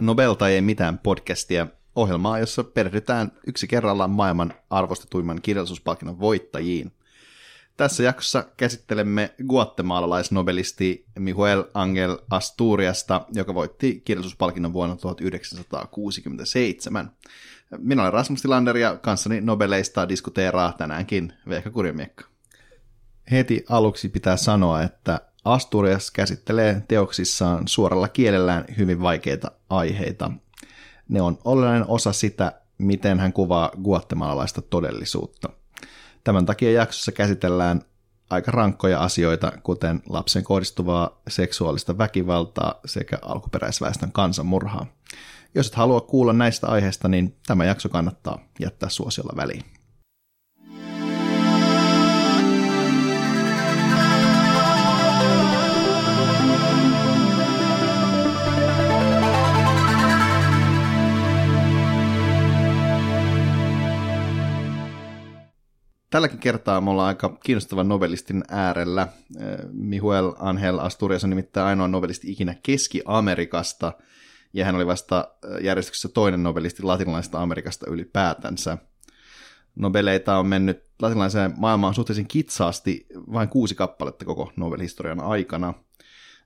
Nobel tai ei mitään podcastia, ohjelmaa, jossa perehdytään yksi kerrallaan maailman arvostetuimman kirjallisuuspalkinnon voittajiin. Tässä jaksossa käsittelemme guatemalalaisnobelisti Miguel Angel Asturiasta, joka voitti kirjallisuuspalkinnon vuonna 1967. Minä olen Rasmus Tilander ja kanssani Nobeleista diskuteeraa tänäänkin Veikka Kurjamiekka. Heti aluksi pitää sanoa, että Asturias käsittelee teoksissaan suoralla kielellään hyvin vaikeita aiheita. Ne on olennainen osa sitä, miten hän kuvaa guatemalalaista todellisuutta. Tämän takia jaksossa käsitellään aika rankkoja asioita, kuten lapsen kohdistuvaa seksuaalista väkivaltaa sekä alkuperäisväestön kansanmurhaa. Jos et halua kuulla näistä aiheista, niin tämä jakso kannattaa jättää suosiolla väliin. Tälläkin kertaa me ollaan aika kiinnostavan novelistin äärellä. Miguel Angel Asturias on nimittäin ainoa novelisti ikinä Keski-Amerikasta, ja hän oli vasta järjestyksessä toinen novelisti latinalaisesta Amerikasta ylipäätänsä. Nobeleita on mennyt latinalaiseen maailmaan suhteellisen kitsaasti vain kuusi kappaletta koko novelhistorian aikana.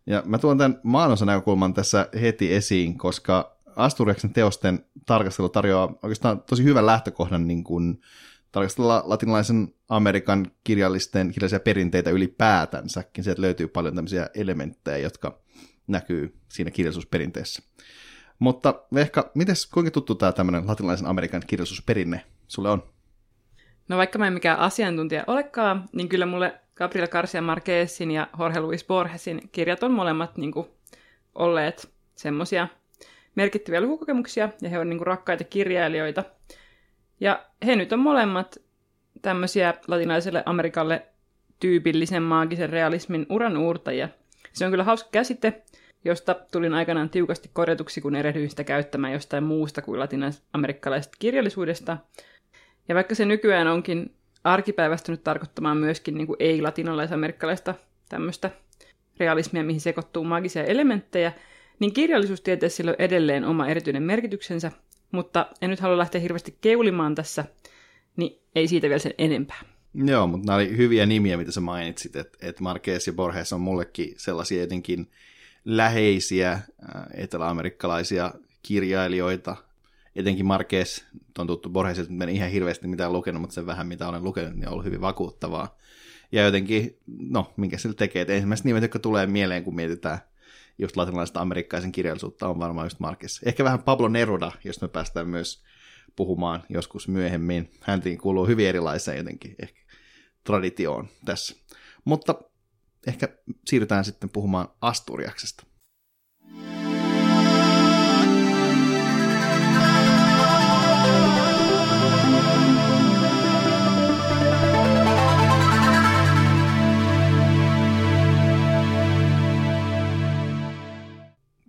Ja mä tuon tämän maanosan näkökulman tässä heti esiin, koska Asturiaksen teosten tarkastelu tarjoaa oikeastaan tosi hyvän lähtökohdan niin kuin tarkastella latinalaisen Amerikan kirjallisten kirjallisia perinteitä ylipäätänsäkin. Sieltä löytyy paljon tämmöisiä elementtejä, jotka näkyy siinä kirjallisuusperinteessä. Mutta ehkä, mites, kuinka tuttu tämä tämmöinen latinalaisen Amerikan kirjallisuusperinne sulle on? No vaikka mä en mikään asiantuntija olekaan, niin kyllä mulle Gabriel Garcia Marquezin ja Jorge Luis Borgesin kirjat on molemmat niin kuin, olleet semmoisia merkittäviä lukukokemuksia, ja he on niin kuin, rakkaita kirjailijoita. Ja he nyt on molemmat tämmöisiä latinalaiselle Amerikalle tyypillisen maagisen realismin uran uurtajia. Se on kyllä hauska käsite, josta tulin aikanaan tiukasti korjatuksi, kun erehdyin sitä käyttämään jostain muusta kuin latinalaisamerikkalaisesta kirjallisuudesta. Ja vaikka se nykyään onkin arkipäivästynyt tarkoittamaan myöskin niin ei-latinalaisamerikkalaista tämmöistä realismia, mihin sekoittuu maagisia elementtejä, niin kirjallisuustieteessä sillä on edelleen oma erityinen merkityksensä, mutta en nyt halua lähteä hirveästi keulimaan tässä, niin ei siitä vielä sen enempää. Joo, mutta nämä oli hyviä nimiä, mitä sä mainitsit, että et Marquez ja Borges on mullekin sellaisia jotenkin läheisiä äh, eteläamerikkalaisia kirjailijoita. Etenkin Marquez, on tuttu Borgesilta, meni ihan hirveästi mitään lukenut, mutta sen vähän mitä olen lukenut, niin on ollut hyvin vakuuttavaa. Ja jotenkin, no, minkä sillä tekee, että ensimmäiset nimet, jotka tulee mieleen, kun mietitään just latinalaista amerikkaisen kirjallisuutta on varmaan just Marquez. Ehkä vähän Pablo Neruda, jos me päästään myös puhumaan joskus myöhemmin. Häntiin kuuluu hyvin erilaiseen jotenkin ehkä traditioon tässä. Mutta ehkä siirrytään sitten puhumaan Asturiaksesta.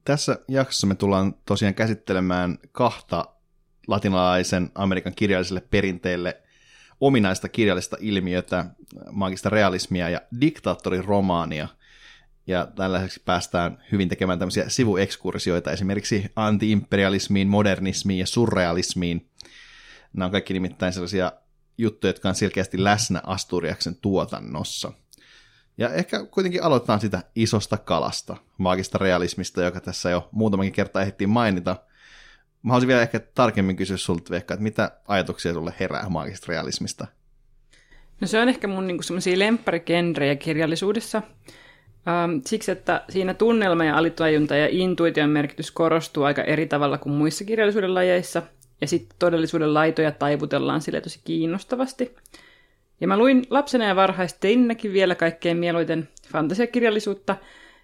Tässä jaksossa me tullaan tosiaan käsittelemään kahta latinalaisen Amerikan kirjalliselle perinteelle ominaista kirjallista ilmiötä, maagista realismia ja diktaattoriromaania. Ja tällaiseksi päästään hyvin tekemään tämmöisiä sivuekskursioita esimerkiksi antiimperialismiin, modernismiin ja surrealismiin. Nämä on kaikki nimittäin sellaisia juttuja, jotka on selkeästi läsnä Asturiaksen tuotannossa – ja ehkä kuitenkin aloitetaan sitä isosta kalasta, maagista realismista, joka tässä jo muutamankin kertaa ehdittiin mainita. Mä haluaisin vielä ehkä tarkemmin kysyä sulta, Vekka, että mitä ajatuksia sulle herää maagisesta realismista? No se on ehkä mun niinku semmoisia lempparigenrejä kirjallisuudessa. Ähm, siksi, että siinä tunnelma ja alitajunta ja intuition merkitys korostuu aika eri tavalla kuin muissa kirjallisuuden lajeissa. Ja sitten todellisuuden laitoja taivutellaan sille tosi kiinnostavasti. Ja mä luin lapsena ja varhaisteininäkin vielä kaikkein mieluiten fantasiakirjallisuutta,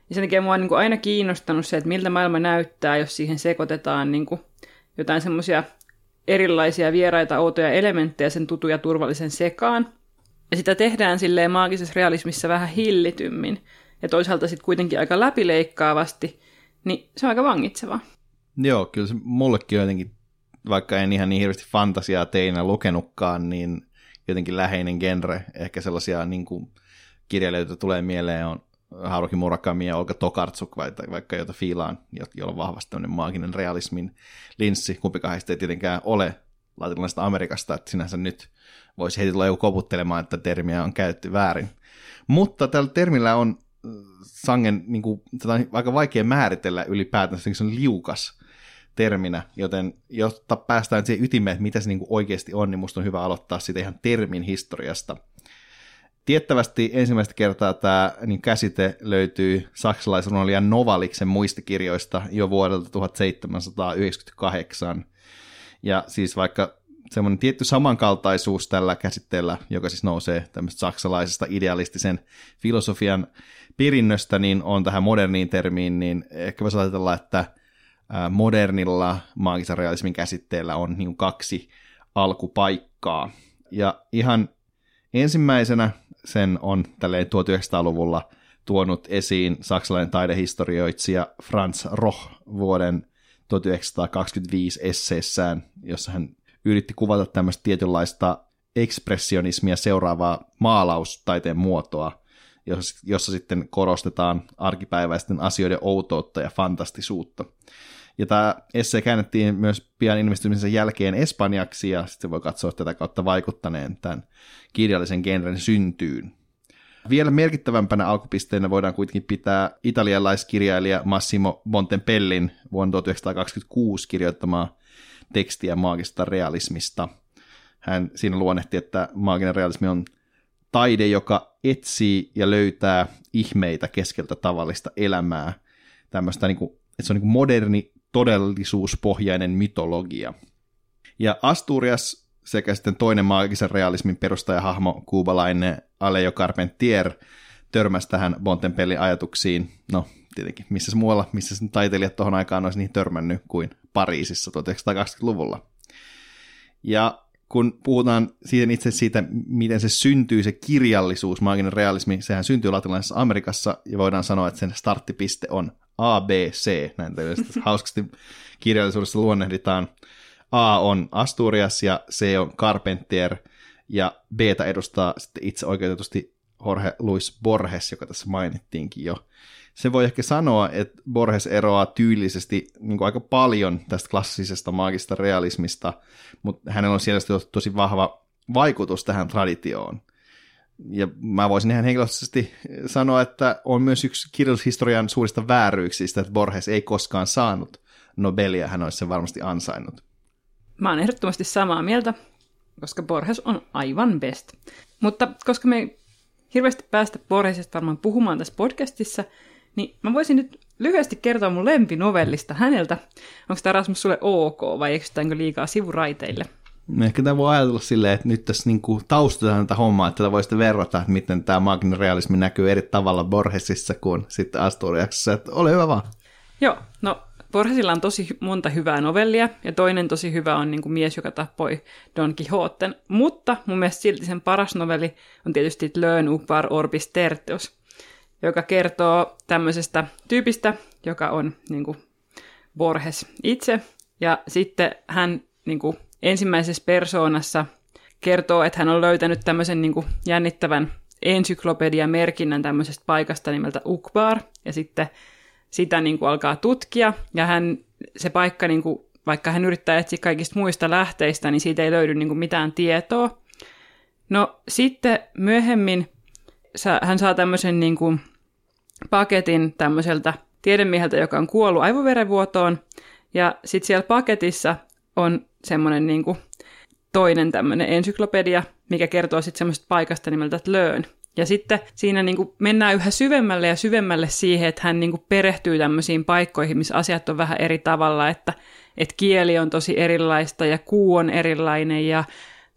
ja sen takia mua on niin aina kiinnostanut se, että miltä maailma näyttää, jos siihen sekoitetaan niin kuin jotain semmoisia erilaisia vieraita outoja elementtejä sen tutuja turvallisen sekaan. Ja sitä tehdään silleen maagisessa realismissa vähän hillitymmin, ja toisaalta sitten kuitenkin aika läpileikkaavasti, niin se on aika vangitseva. Joo, kyllä se mullekin jotenkin, vaikka en ihan niin hirveästi fantasiaa teinä lukenutkaan, niin jotenkin läheinen genre. Ehkä sellaisia niin kuin, kirjailijoita tulee mieleen on Haruki Murakami ja Olga Tokarczuk, vaikka joita fiilaan, joilla on vahvasti maaginen realismin linssi. Kumpikaan heistä ei tietenkään ole latinalaisesta Amerikasta, että sinänsä nyt voisi heti tulla joku koputtelemaan, että termiä on käytetty väärin. Mutta tällä termillä on äh, sangen, niin kuin, tätä on aika vaikea määritellä ylipäätään, se on liukas terminä, joten jotta päästään siihen ytimeen, että mitä se niin oikeasti on, niin musta on hyvä aloittaa siitä ihan termin historiasta. Tiettävästi ensimmäistä kertaa tämä niin käsite löytyy saksalaisen Novaliksen muistikirjoista jo vuodelta 1798. Ja siis vaikka semmoinen tietty samankaltaisuus tällä käsitteellä, joka siis nousee tämmöistä saksalaisesta idealistisen filosofian perinnöstä, niin on tähän moderniin termiin, niin ehkä voisi ajatella, että modernilla maagisen realismin käsitteellä on niin kaksi alkupaikkaa. Ja ihan ensimmäisenä sen on tälleen 1900-luvulla tuonut esiin saksalainen taidehistorioitsija Franz Roch vuoden 1925 esseessään, jossa hän yritti kuvata tämmöistä tietynlaista ekspressionismia seuraavaa maalaustaiteen muotoa, jossa, jossa sitten korostetaan arkipäiväisten asioiden outoutta ja fantastisuutta. Ja tämä esse käännettiin myös pian ilmestymisen jälkeen espanjaksi, ja sitten voi katsoa tätä kautta vaikuttaneen tämän kirjallisen genren syntyyn. Vielä merkittävämpänä alkupisteenä voidaan kuitenkin pitää italialaiskirjailija Massimo Montempellin vuonna 1926 kirjoittamaa tekstiä maagista realismista. Hän siinä luonnehti, että maaginen realismi on taide, joka etsii ja löytää ihmeitä keskeltä tavallista elämää. Tämmöistä, niin kuin, että se on niin kuin moderni todellisuuspohjainen mytologia. Ja Asturias sekä sitten toinen maagisen realismin perustajahahmo, kuubalainen Alejo Carpentier, törmäsi tähän Bontempellin ajatuksiin, no tietenkin, missä muualla, missä taiteilijat tuohon aikaan olisi niin törmännyt kuin Pariisissa 1920-luvulla. Ja kun puhutaan siitä itse siitä, miten se syntyy, se kirjallisuus, maaginen realismi, sehän syntyy latinalaisessa Amerikassa, ja voidaan sanoa, että sen starttipiste on ABC, näin hauskasti kirjallisuudessa luonnehditaan. A on Asturias ja C on Carpentier, ja B edustaa sitten itse oikeutetusti Jorge Luis Borges, joka tässä mainittiinkin jo se voi ehkä sanoa, että Borges eroaa tyylisesti niin kuin aika paljon tästä klassisesta maagista realismista, mutta hänellä on siellä tosi vahva vaikutus tähän traditioon. Ja mä voisin ihan henkilökohtaisesti sanoa, että on myös yksi kirjallishistorian suurista vääryyksistä, että Borges ei koskaan saanut Nobelia, hän olisi sen varmasti ansainnut. Mä oon ehdottomasti samaa mieltä, koska Borges on aivan best. Mutta koska me ei hirveästi päästä Borgesista varmaan puhumaan tässä podcastissa, niin mä voisin nyt lyhyesti kertoa mun lempinovellista häneltä. Onko tämä Rasmus sulle ok vai eksytäänkö liikaa sivuraiteille? No ehkä tämä voi ajatella silleen, että nyt tässä niinku taustataan tätä hommaa, että tätä voisitte verrata, että miten tämä maaginen realismi näkyy eri tavalla Borgesissa kuin sitten Asturiaksessa. Että ole hyvä vaan. Joo, no Borgesilla on tosi monta hyvää novellia, ja toinen tosi hyvä on niin kuin Mies, joka tappoi Don Quixoten. Mutta mun mielestä silti sen paras novelli on tietysti Learn Upar Orbis Tertius, joka kertoo tämmöisestä tyypistä, joka on niin kuin Borges itse. Ja sitten hän niin kuin ensimmäisessä persoonassa kertoo, että hän on löytänyt tämmöisen niin kuin jännittävän ensyklopedian merkinnän tämmöisestä paikasta nimeltä Ukbar, ja sitten sitä niin kuin alkaa tutkia, ja hän, se paikka, niin kuin, vaikka hän yrittää etsiä kaikista muista lähteistä, niin siitä ei löydy niin kuin mitään tietoa. No sitten myöhemmin hän saa tämmöisen niin kuin paketin tämmöiseltä tiedemieheltä, joka on kuollut aivoverenvuotoon, ja sitten siellä paketissa on semmoinen niin toinen tämmöinen ensyklopedia, mikä kertoo sitten semmoisesta paikasta nimeltä Learn. Ja sitten siinä niin kuin mennään yhä syvemmälle ja syvemmälle siihen, että hän niin kuin perehtyy tämmöisiin paikkoihin, missä asiat on vähän eri tavalla, että, että kieli on tosi erilaista ja kuu on erilainen ja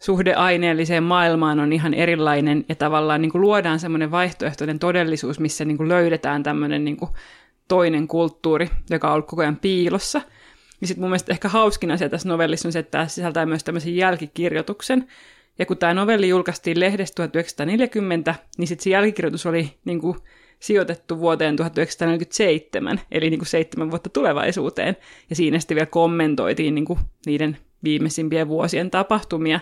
suhde aineelliseen maailmaan on ihan erilainen ja tavallaan niin kuin luodaan semmoinen vaihtoehtoinen todellisuus, missä niin kuin löydetään tämmöinen niin kuin toinen kulttuuri, joka on ollut koko ajan piilossa. Ja sitten mun mielestä ehkä hauskin asia tässä novellissa on se, että tämä sisältää myös tämmöisen jälkikirjoituksen. Ja kun tämä novelli julkaistiin lehdessä 1940, niin sitten se jälkikirjoitus oli niin kuin sijoitettu vuoteen 1947, eli niin kuin seitsemän vuotta tulevaisuuteen. Ja siinä sitten vielä kommentoitiin niin kuin niiden viimeisimpien vuosien tapahtumia.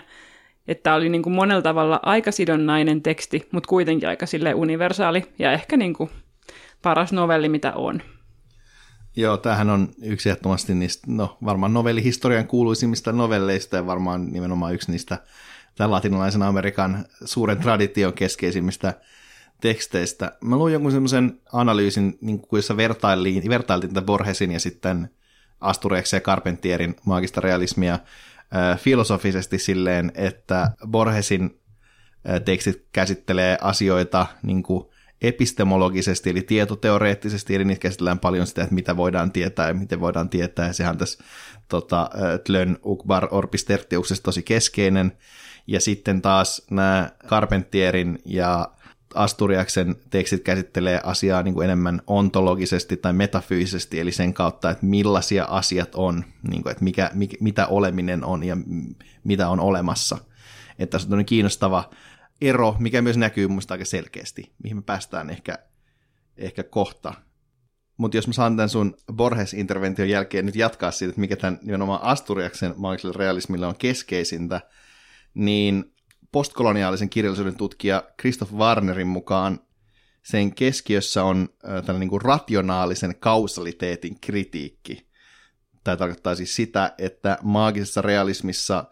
Että oli niin kuin monella tavalla aikasidonnainen teksti, mutta kuitenkin aika sille universaali ja ehkä niin kuin paras novelli, mitä on. Joo, tämähän on yksi ehdottomasti niistä, no varmaan novellihistorian kuuluisimmista novelleista ja varmaan nimenomaan yksi niistä tämän latinalaisen Amerikan suuren tradition keskeisimmistä teksteistä. Mä luin jonkun semmoisen analyysin, niin kuin jossa vertailtiin, vertailtiin tätä Borgesin ja sitten Astureeksen ja Carpentierin maagista realismia äh, filosofisesti silleen, että Borgesin äh, tekstit käsittelee asioita niin kuin epistemologisesti, eli tietoteoreettisesti, eli niitä käsitellään paljon sitä, että mitä voidaan tietää ja miten voidaan tietää, ja sehän tässä tota, Tlön Ukbar Orpistertiuksessa tosi keskeinen, ja sitten taas nämä Carpentierin ja Asturiaksen tekstit käsittelee asiaa niin kuin enemmän ontologisesti tai metafyysisesti, eli sen kautta, että millaisia asiat on, niin kuin, että mikä, mikä, mitä oleminen on ja mitä on olemassa. Että tässä on kiinnostava ero, mikä myös näkyy minusta aika selkeästi, mihin me päästään ehkä, ehkä kohta. Mutta jos mä saan tämän sun Borges-intervention jälkeen nyt jatkaa siitä, että mikä tämän nimenomaan Asturiaksen maagiselle realismille on keskeisintä, niin postkoloniaalisen kirjallisuuden tutkija Christoph Warnerin mukaan sen keskiössä on tällainen niin rationaalisen kausaliteetin kritiikki. Tämä tarkoittaa siis sitä, että maagisessa realismissa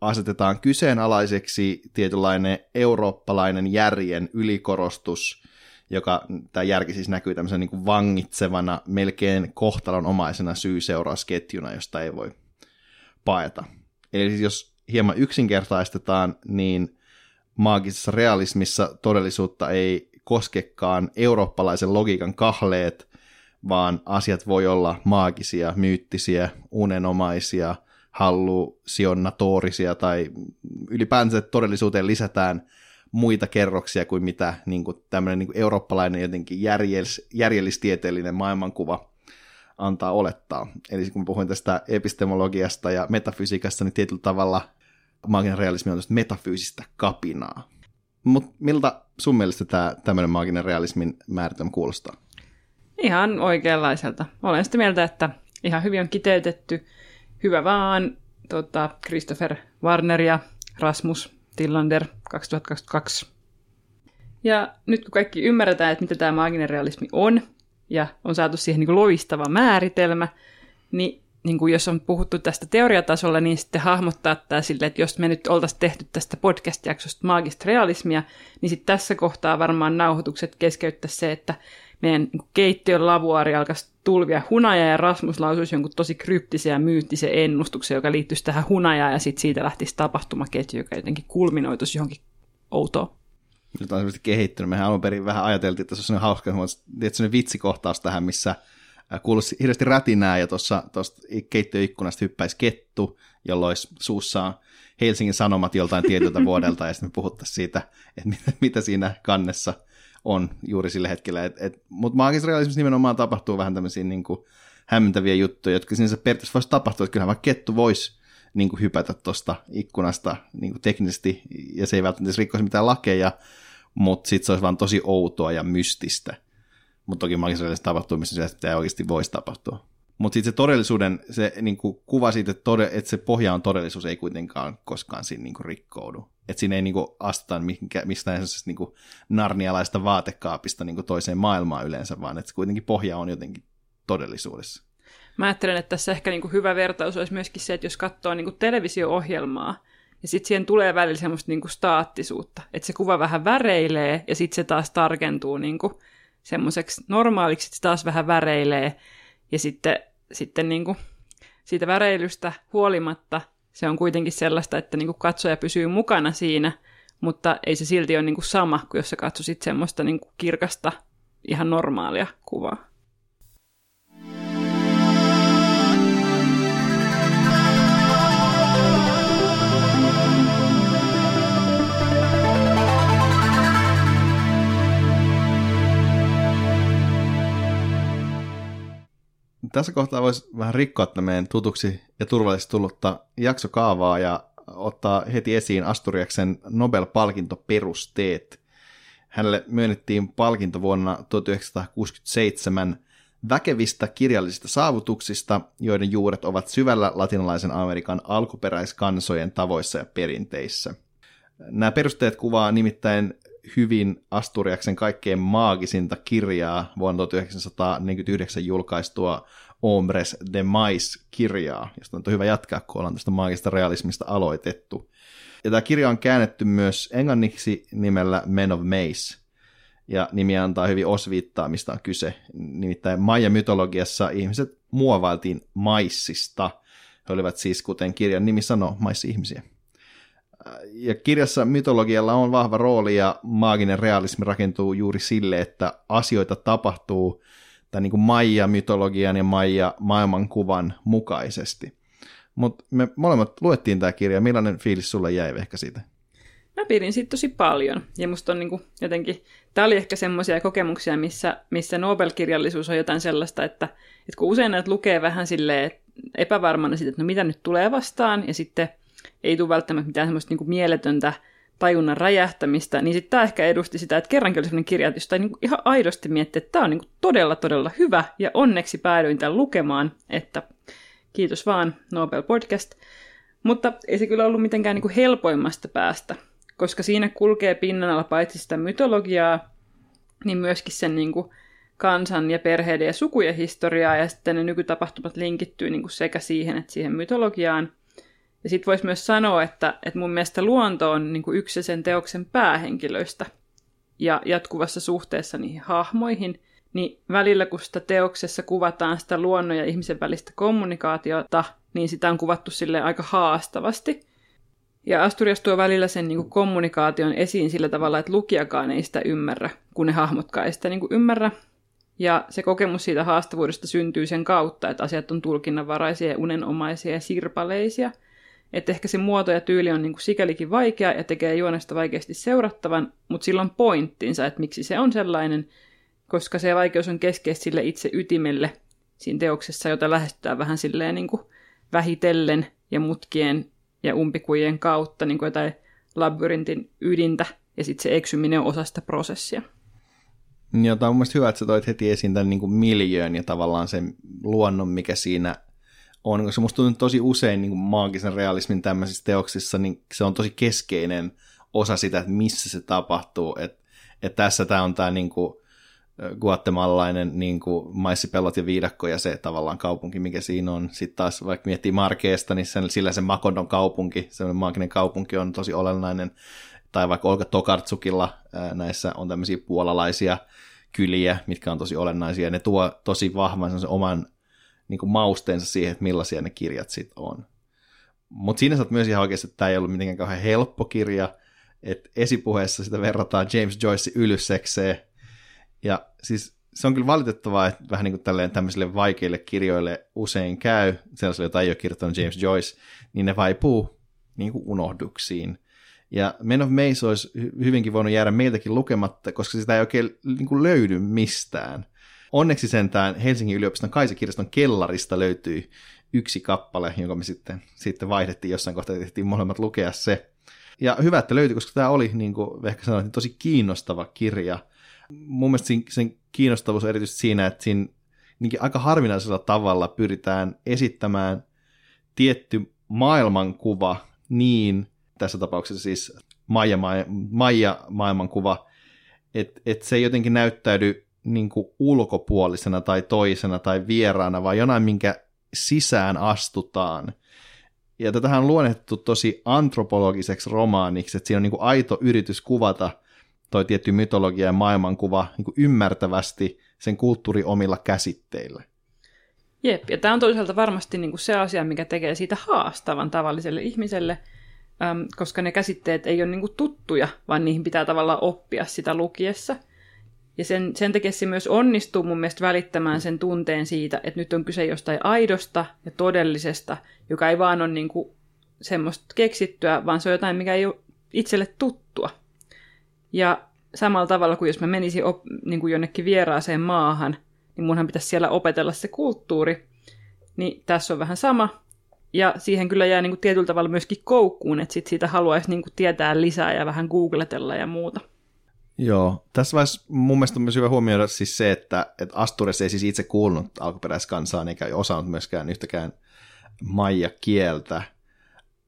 asetetaan kyseenalaiseksi tietynlainen eurooppalainen järjen ylikorostus, joka tämä järki siis näkyy tämmöisen niin vangitsevana, melkein kohtalonomaisena syy-seurausketjuna, josta ei voi paeta. Eli siis jos hieman yksinkertaistetaan, niin maagisessa realismissa todellisuutta ei koskekaan eurooppalaisen logiikan kahleet, vaan asiat voi olla maagisia, myyttisiä, unenomaisia, hallusionatorisia tai ylipäänsä todellisuuteen lisätään muita kerroksia kuin mitä niin kuin tämmöinen niin kuin eurooppalainen jotenkin järjellis, järjellistieteellinen maailmankuva antaa olettaa. Eli kun puhuin tästä epistemologiasta ja metafysiikasta, niin tietyllä tavalla maaginen realismi on metafyysistä kapinaa. Mutta miltä sun mielestä tämä tämmöinen maaginen realismin määritelmä kuulostaa? Ihan oikeanlaiselta. Olen sitä mieltä, että ihan hyvin on kiteytetty. Hyvä vaan tota, Christopher Warner ja Rasmus Tillander 2022. Ja nyt kun kaikki ymmärretään, että mitä tämä maaginen realismi on, ja on saatu siihen niin kuin loistava määritelmä, niin niin kuin jos on puhuttu tästä teoriatasolla, niin sitten hahmottaa tämä sille, että jos me nyt oltaisiin tehty tästä podcast-jaksosta maagista realismia, niin sitten tässä kohtaa varmaan nauhoitukset keskeyttää se, että meidän niin keittiön lavuaari alkaisi tulvia hunajaa ja Rasmus lausuisi jonkun tosi kryptisen ja myyttisen ennustuksen, joka liittyisi tähän hunajaan ja sitten siitä lähtisi tapahtumaketju, joka jotenkin kulminoituisi johonkin outoon. Nyt on selvästi kehittynyt. Mehän alun perin vähän ajateltiin, että se on hauska, että se vitsikohtaus tähän, missä Äh, kuulosti hirveästi rätinää ja tuossa keittiöikkunasta hyppäisi kettu, jolloin olisi suussaan Helsingin Sanomat joltain tietyltä vuodelta ja sitten me puhuttaisiin siitä, että mitä, mitä siinä kannessa on juuri sillä hetkellä. Mutta maagisessa realismissa nimenomaan tapahtuu vähän tämmöisiä niin kuin, hämmentäviä juttuja, jotka sinänsä periaatteessa voisi tapahtua, että kyllähän vaikka kettu voisi niin kuin hypätä tuosta ikkunasta niin kuin teknisesti, ja se ei välttämättä rikkoisi mitään lakeja, mutta sitten se olisi vaan tosi outoa ja mystistä. Mutta toki maagisessa tapahtumissa sitä ei oikeasti voisi tapahtua. Mutta sitten se todellisuuden, se niin kuin kuva siitä, että, tode, että se pohja on todellisuus, ei kuitenkaan koskaan siinä niin kuin rikkoudu. Että siinä ei niin kuin astuta mistään niin kuin narnialaista vaatekaapista niin kuin toiseen maailmaan yleensä, vaan että se kuitenkin pohja on jotenkin todellisuudessa. Mä ajattelen, että tässä ehkä niin kuin hyvä vertaus olisi myöskin se, että jos katsoo niin kuin televisio-ohjelmaa, ja sitten siihen tulee välillä semmoista niin kuin staattisuutta, että se kuva vähän väreilee, ja sitten se taas tarkentuu niin kuin semmoiseksi normaaliksi, että se taas vähän väreilee. Ja sitten, sitten niin kuin siitä väreilystä huolimatta se on kuitenkin sellaista, että niin kuin katsoja pysyy mukana siinä, mutta ei se silti ole niin kuin sama kuin jos sä katsoisit semmoista niin kuin kirkasta, ihan normaalia kuvaa. Tässä kohtaa voisi vähän rikkoa meidän tutuksi ja turvallisesti tullutta jaksokaavaa ja ottaa heti esiin Asturiaksen Nobel-palkintoperusteet. Hänelle myönnettiin palkinto vuonna 1967 väkevistä kirjallisista saavutuksista, joiden juuret ovat syvällä latinalaisen Amerikan alkuperäiskansojen tavoissa ja perinteissä. Nämä perusteet kuvaa nimittäin hyvin Asturiaksen kaikkein maagisinta kirjaa vuonna 1949 julkaistua Ombres de Mais-kirjaa, josta on hyvä jatkaa, kun ollaan tästä maagista realismista aloitettu. Ja tämä kirja on käännetty myös englanniksi nimellä Men of Mace, ja nimi antaa hyvin osviittaa, mistä on kyse. Nimittäin Maija-mytologiassa ihmiset muovailtiin maissista. He olivat siis, kuten kirjan nimi sanoo, maissi-ihmisiä. Ja kirjassa mytologialla on vahva rooli ja maaginen realismi rakentuu juuri sille, että asioita tapahtuu tai niin kuin Maija-mytologian ja Maija-maailmankuvan mukaisesti. Mutta me molemmat luettiin tämä kirja. Millainen fiilis sulle jäi ehkä siitä? Mä pidin siitä tosi paljon. Ja musta on niinku jotenkin, tää oli ehkä semmoisia kokemuksia, missä, missä Nobel-kirjallisuus on jotain sellaista, että, että kun usein näitä lukee vähän silleen epävarmana siitä, että no mitä nyt tulee vastaan, ja sitten ei tule välttämättä mitään semmoista niinku mieletöntä tajunnan räjähtämistä, niin sitten tämä ehkä edusti sitä, että kerrankin oli sellainen kirja, josta niinku ihan aidosti miettii, että tämä on niinku todella, todella hyvä, ja onneksi päädyin tämän lukemaan, että kiitos vaan Nobel Podcast. Mutta ei se kyllä ollut mitenkään niinku helpoimmasta päästä koska siinä kulkee pinnan alla paitsi sitä mytologiaa, niin myöskin sen niin kuin kansan ja perheiden ja sukujen historiaa, ja sitten ne nykytapahtumat linkittyy niin kuin sekä siihen että siihen mytologiaan. Ja sitten voisi myös sanoa, että, että mun mielestä luonto on niin kuin yksi sen teoksen päähenkilöistä, ja jatkuvassa suhteessa niihin hahmoihin, niin välillä kun sitä teoksessa kuvataan sitä luonnon ja ihmisen välistä kommunikaatiota, niin sitä on kuvattu sille aika haastavasti – ja Asturias tuo välillä sen niin kuin kommunikaation esiin sillä tavalla, että lukijakaan ei sitä ymmärrä, kun ne hahmotkaan ei sitä niin kuin ymmärrä. Ja se kokemus siitä haastavuudesta syntyy sen kautta, että asiat on tulkinnanvaraisia ja unenomaisia ja sirpaleisia. Että ehkä se muoto ja tyyli on niin kuin sikälikin vaikea ja tekee juonesta vaikeasti seurattavan, mutta sillä on pointtinsa, että miksi se on sellainen, koska se vaikeus on keskeistä sille itse ytimelle siinä teoksessa, jota lähestytään vähän silleen niin kuin vähitellen ja mutkien ja umpikujen kautta niin kuin jotain labyrintin ydintä, ja sitten se eksyminen on osa sitä prosessia. Ja tämä on mielestäni hyvä, että sä toit heti esiin tämän niin kuin miljöön ja tavallaan sen luonnon, mikä siinä on, koska musta tuntuu tosi usein niin maagisen realismin tämmöisissä teoksissa, niin se on tosi keskeinen osa sitä, että missä se tapahtuu. Että et tässä tämä on tämä niin guatemalainen niin maissipellot ja viidakko ja se tavallaan kaupunki, mikä siinä on. Sitten taas vaikka miettii Markeesta, niin sen, sillä se Makondon kaupunki, se maaginen kaupunki on tosi olennainen. Tai vaikka Olga Tokartsukilla näissä on tämmöisiä puolalaisia kyliä, mitkä on tosi olennaisia. Ne tuo tosi vahvan sen oman niin kuin mausteensa siihen, että millaisia ne kirjat sitten on. Mutta siinä saat myös ihan oikeasti, että tämä ei ollut mitenkään kauhean helppo kirja, että esipuheessa sitä verrataan James Joyce Ylyssekseen, ja siis se on kyllä valitettavaa, että vähän niin kuin tälleen tämmöisille vaikeille kirjoille usein käy, sellaisille, joita ei ole kirjoittanut James Joyce, niin ne vaipuu niin kuin unohduksiin. Ja Men of Mace olisi hyvinkin voinut jäädä meiltäkin lukematta, koska sitä ei oikein niin kuin löydy mistään. Onneksi sentään Helsingin yliopiston Kaisikirjaston kellarista löytyi yksi kappale, jonka me sitten, sitten vaihdettiin jossain kohtaa, tehtiin molemmat lukea se. Ja hyvä, että löytyi, koska tämä oli, niin kuin ehkä sanoin, tosi kiinnostava kirja – mun mielestä sen kiinnostavuus on erityisesti siinä, että siinä aika harvinaisella tavalla pyritään esittämään tietty maailmankuva niin, tässä tapauksessa siis Maija, Maija maailmankuva, että et se ei jotenkin näyttäydy niin kuin ulkopuolisena tai toisena tai vieraana, vaan jonain, minkä sisään astutaan. Ja tätähän on luonnettu tosi antropologiseksi romaaniksi, että siinä on niin kuin aito yritys kuvata – toi tietty mytologia ja maailmankuva niin kuin ymmärtävästi sen kulttuuri omilla käsitteillä. Jep, ja tämä on toisaalta varmasti niin kuin se asia, mikä tekee siitä haastavan tavalliselle ihmiselle, koska ne käsitteet ei ole niin kuin tuttuja, vaan niihin pitää tavallaan oppia sitä lukiessa. Ja sen, sen takia se myös onnistuu mun mielestä välittämään sen tunteen siitä, että nyt on kyse jostain aidosta ja todellisesta, joka ei vaan ole niin kuin semmoista keksittyä, vaan se on jotain, mikä ei ole itselle tuttua. Ja samalla tavalla kuin jos mä menisin op, niin kuin jonnekin vieraaseen maahan, niin munhan pitäisi siellä opetella se kulttuuri. Niin tässä on vähän sama. Ja siihen kyllä jää niin kuin tietyllä tavalla myöskin koukkuun, että sit siitä haluaisi niin kuin tietää lisää ja vähän googletella ja muuta. Joo, tässä vaiheessa mun mielestä on myös hyvä huomioida siis se, että, että Astures ei siis itse kuulunut alkuperäiskansaan eikä osannut myöskään yhtäkään maija kieltä,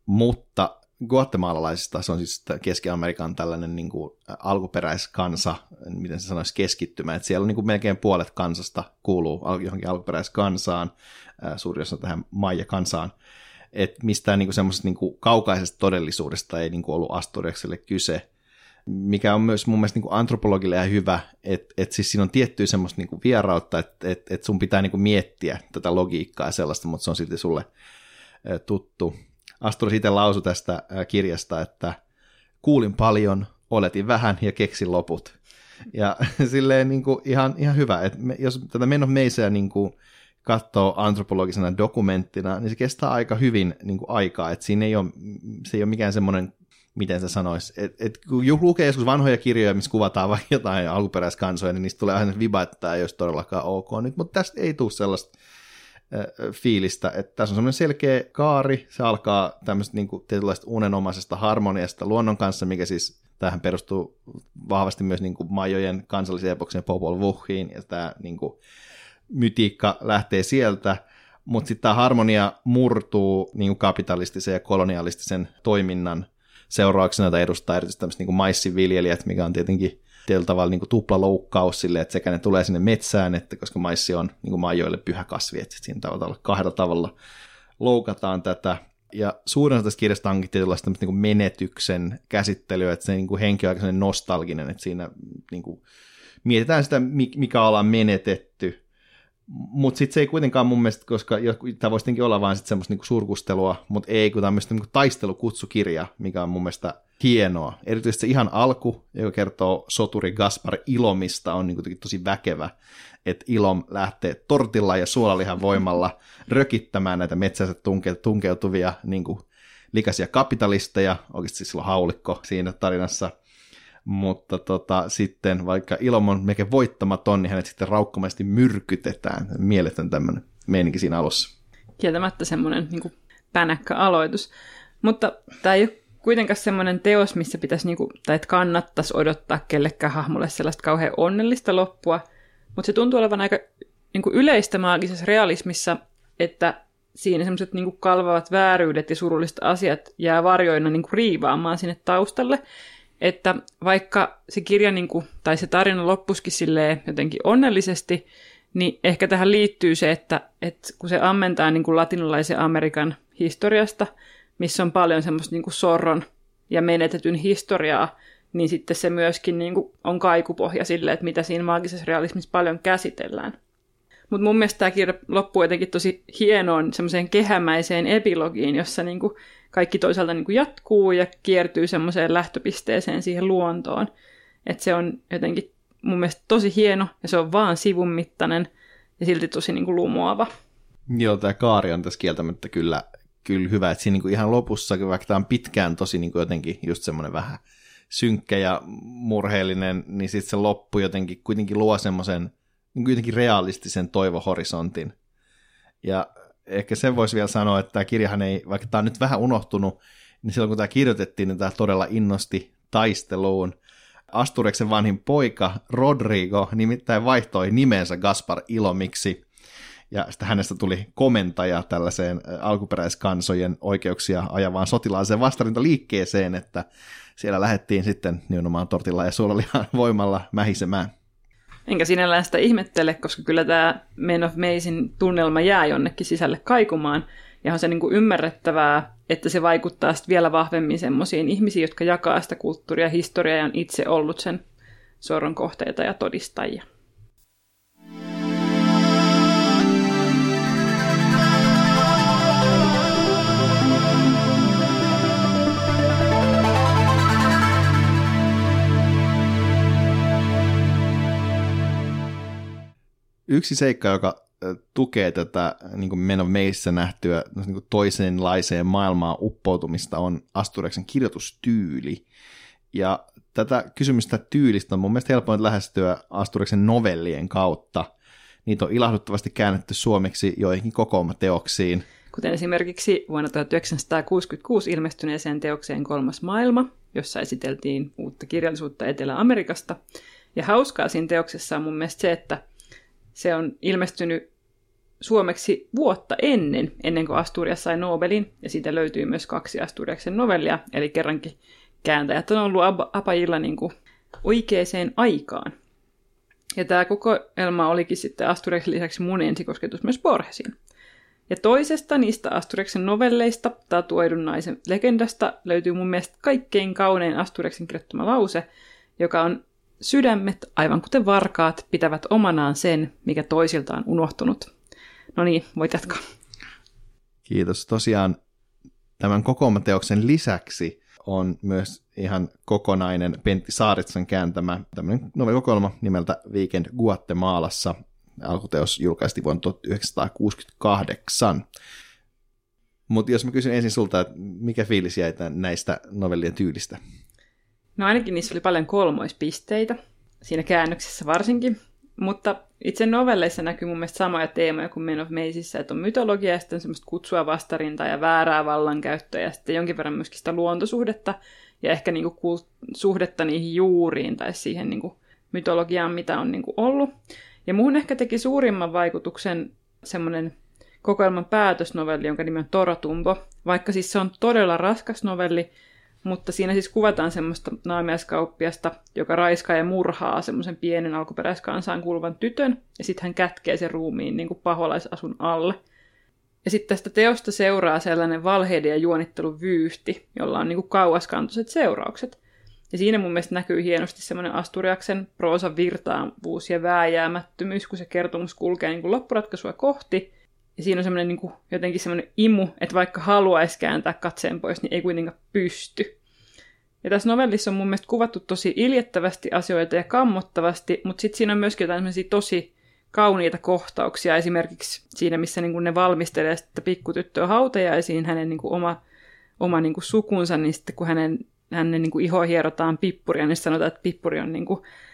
mutta guatemalalaisista, se on siis Keski-Amerikan tällainen niin kuin alkuperäiskansa, miten se sanoisi, keskittymä, että siellä on niin kuin melkein puolet kansasta kuuluu johonkin alkuperäiskansaan, suuri osa tähän Maija-kansaan, että mistään niin semmoisesta niin kaukaisesta todellisuudesta ei niin kuin ollut Asturiakselle kyse, mikä on myös mun mielestä niin kuin antropologille ihan hyvä, että että siis siinä on tiettyä semmoista niin kuin vierautta, että että että sun pitää niin kuin miettiä tätä logiikkaa ja sellaista, mutta se on silti sulle tuttu. Astur itse lausui tästä kirjasta, että kuulin paljon, oletin vähän ja keksin loput. Ja silleen niin kuin ihan, ihan hyvä, että me, jos tätä Men of niin kuin katsoo antropologisena dokumenttina, niin se kestää aika hyvin niin kuin aikaa, että siinä ei ole, se ei ole mikään semmoinen miten se sanoisi, että et, kun lukee joskus vanhoja kirjoja, missä kuvataan vaikka jotain alkuperäiskansoja, niin niistä tulee aina viba, että tämä ei olisi todellakaan ok nyt, mutta tästä ei tule sellaista äh, fiilistä, että tässä on semmoinen selkeä kaari, se alkaa tämmöistä niin kuin, tietynlaista unenomaisesta harmoniasta luonnon kanssa, mikä siis tähän perustuu vahvasti myös niin kuin Majojen kansallisen epoksen Popol Vuhiin, ja tämä niin kuin, mytiikka lähtee sieltä, mutta sitten tämä harmonia murtuu niin kuin kapitalistisen ja kolonialistisen toiminnan seurauksena tai edustaa erityisesti tämmöistä niin maissiviljelijät, mikä on tietenkin tietyllä tavalla niin tuplaloukkaus sille, että sekä ne tulee sinne metsään, että koska maissi on niin majoille pyhä kasvi, että siinä tavalla kahdella tavalla loukataan tätä. Ja suurin osa tästä kirjasta onkin tietynlaista niin menetyksen käsittelyä, että se niin henki on aika nostalginen, että siinä niin kuin mietitään sitä, mikä ollaan menetetty, mutta sitten se ei kuitenkaan mun mielestä, koska tämä voisi tietenkin olla vain sit semmoista niinku surkustelua, mutta ei, kun tämmöistä niinku taistelukutsukirja, mikä on mun mielestä hienoa. Erityisesti se ihan alku, joka kertoo soturi Gaspar Ilomista, on niinku tosi väkevä, että Ilom lähtee tortilla ja suolalihan voimalla rökittämään näitä metsänsä tunke- tunkeutuvia niinku likaisia kapitalisteja, oikeasti sillä haulikko siinä tarinassa – mutta tota, sitten vaikka Ilom on melkein voittamaton, niin hänet sitten raukkamasti myrkytetään. Mieletön tämmöinen meininki siinä alussa. Kieltämättä semmoinen niin pänäkkä aloitus. Mutta tämä ei ole kuitenkaan semmoinen teos, missä pitäisi, niin kuin, tai että kannattaisi odottaa kellekään hahmolle sellaista kauhean onnellista loppua, mutta se tuntuu olevan aika niin kuin yleistä maagisessa realismissa, että siinä semmoiset niin kalvavat vääryydet ja surulliset asiat jää varjoina niin kuin riivaamaan sinne taustalle, että vaikka se kirja niin kuin, tai se tarina loppuskin silleen jotenkin onnellisesti, niin ehkä tähän liittyy se, että, että kun se ammentaa niin kuin latinalaisen Amerikan historiasta, missä on paljon semmoista niin kuin sorron ja menetetyn historiaa, niin sitten se myöskin niin kuin on kaikupohja sille, että mitä siinä maagisessa realismissa paljon käsitellään. Mutta mun mielestä tämä kirja loppuu jotenkin tosi hienoon semmoiseen kehämäiseen epilogiin, jossa niin kuin kaikki toisaalta niin kuin jatkuu ja kiertyy semmoiseen lähtöpisteeseen siihen luontoon. Että se on jotenkin mun mielestä tosi hieno ja se on vaan sivun mittainen ja silti tosi niin kuin lumoava. Joo, tämä kaari on tässä kieltämättä kyllä, kyllä hyvä, että siinä niin kuin ihan lopussa, vaikka tämä on pitkään tosi niin kuin jotenkin just semmoinen vähän synkkä ja murheellinen, niin sitten se loppu jotenkin kuitenkin luo semmoisen niin kuitenkin realistisen toivohorisontin. Ja ehkä sen voisi vielä sanoa, että tämä kirjahan ei, vaikka tämä on nyt vähän unohtunut, niin silloin kun tämä kirjoitettiin, niin tämä todella innosti taisteluun. Astureksen vanhin poika Rodrigo nimittäin vaihtoi nimensä Gaspar Ilomiksi, ja sitten hänestä tuli komentaja tällaiseen alkuperäiskansojen oikeuksia ajavaan sotilaaseen vastarintaliikkeeseen, että siellä lähdettiin sitten nimenomaan tortilla ja suolalihan voimalla mähisemään. Enkä sinällään sitä ihmettele, koska kyllä tämä Men of Mazin tunnelma jää jonnekin sisälle kaikumaan. Ja on se niin kuin ymmärrettävää, että se vaikuttaa sitten vielä vahvemmin semmoisiin ihmisiin, jotka jakaa sitä kulttuuria ja historiaa ja on itse ollut sen sorron kohteita ja todistajia. Yksi seikka, joka tukee tätä niin of Meissä nähtyä niin toisenlaiseen maailmaan uppoutumista, on Astureksen kirjoitustyyli. Ja tätä kysymystä tyylistä on mun mielestä helpoin lähestyä Astureksen novellien kautta. Niitä on ilahduttavasti käännetty suomeksi joihinkin kokoomateoksiin. Kuten esimerkiksi vuonna 1966 ilmestyneeseen teokseen Kolmas maailma, jossa esiteltiin uutta kirjallisuutta Etelä-Amerikasta. Ja hauskaa siinä teoksessa on mun mielestä se, että se on ilmestynyt suomeksi vuotta ennen, ennen kuin Asturias sai Nobelin, ja siitä löytyy myös kaksi Asturiaksen novellia, eli kerrankin kääntäjät on ollut apajilla niin kuin oikeaan aikaan. Ja tämä kokoelma olikin sitten Asturiaksen lisäksi mun ensikosketus myös Borgesiin. Ja toisesta niistä Asturiaksen novelleista, tatuoidun naisen legendasta, löytyy mun mielestä kaikkein kaunein Asturiaksen kirjoittama lause, joka on Sydämet, aivan kuten varkaat, pitävät omanaan sen, mikä toisilta on unohtunut. No niin, voit jatkaa. Kiitos. Tosiaan tämän kokoomateoksen lisäksi on myös ihan kokonainen Pentti Saaritsan kääntämä tämmöinen novellikokoelma nimeltä Weekend Guatemalassa. Alkuteos julkaistiin vuonna 1968. Mutta jos mä kysyn ensin sulta, että mikä fiilis jäi näistä novellien tyylistä? No ainakin niissä oli paljon kolmoispisteitä, siinä käännöksessä varsinkin. Mutta itse novelleissa näkyy mun mielestä samoja teemoja kuin Men of Mazeissa, että on mytologia ja sitten semmoista kutsua vastarintaa ja väärää vallankäyttöä ja sitten jonkin verran myöskin sitä luontosuhdetta ja ehkä niinku kult- suhdetta niihin juuriin tai siihen niinku mytologiaan, mitä on niinku ollut. Ja muuhun ehkä teki suurimman vaikutuksen semmoinen kokoelman päätösnovelli, jonka nimi on Torotumbo. Vaikka siis se on todella raskas novelli, mutta siinä siis kuvataan semmoista naamiaiskauppiasta, joka raiskaa ja murhaa semmoisen pienen alkuperäiskansaan kuuluvan tytön, ja sitten hän kätkee sen ruumiin niin kuin paholaisasun alle. Ja sitten tästä teosta seuraa sellainen valheiden ja juonittelun vyyhti, jolla on niin kuin kauaskantoiset seuraukset. Ja siinä mun mielestä näkyy hienosti semmoinen Asturiaksen proosan virtaavuus ja vääjäämättömyys, kun se kertomus kulkee niin kuin loppuratkaisua kohti, ja siinä on semmoinen niin jotenkin semmoinen imu, että vaikka haluaisi kääntää katseen pois, niin ei kuitenkaan pysty. Ja tässä novellissa on mun mielestä kuvattu tosi iljettävästi asioita ja kammottavasti, mutta sitten siinä on myöskin jotain tosi kauniita kohtauksia. Esimerkiksi siinä, missä niin ne valmistelee sitä pikkutyttöä hautajaisiin, hänen niin kuin oma, oma niin sukunsa, niin sitten kun hänen, hänen niin iho hierotaan pippuria, niin sanotaan, että pippuri on niin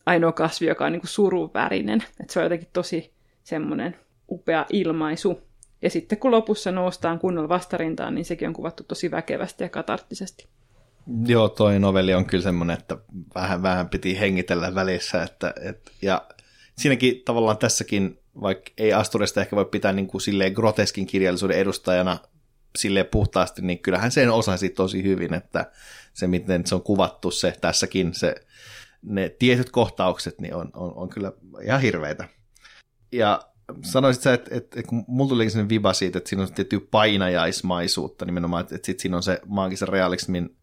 ainoa kasvi, joka on niin suruvärinen. Että se on jotenkin tosi semmoinen upea ilmaisu. Ja sitten kun lopussa noustaan kunnolla vastarintaan, niin sekin on kuvattu tosi väkevästi ja katarttisesti. Joo, toi novelli on kyllä semmoinen, että vähän, vähän piti hengitellä välissä. Että, et, ja siinäkin tavallaan tässäkin, vaikka ei Asturista ehkä voi pitää niin kuin silleen groteskin kirjallisuuden edustajana silleen puhtaasti, niin kyllähän sen osasi tosi hyvin, että se miten se on kuvattu se tässäkin, se, ne tietyt kohtaukset, niin on, on, on kyllä ihan hirveitä. Ja sanoisit sä, että, että, että kun mulla tuli sellainen viba siitä, että siinä on tiettyä painajaismaisuutta nimenomaan, että, että sit siinä on se maagisen realismin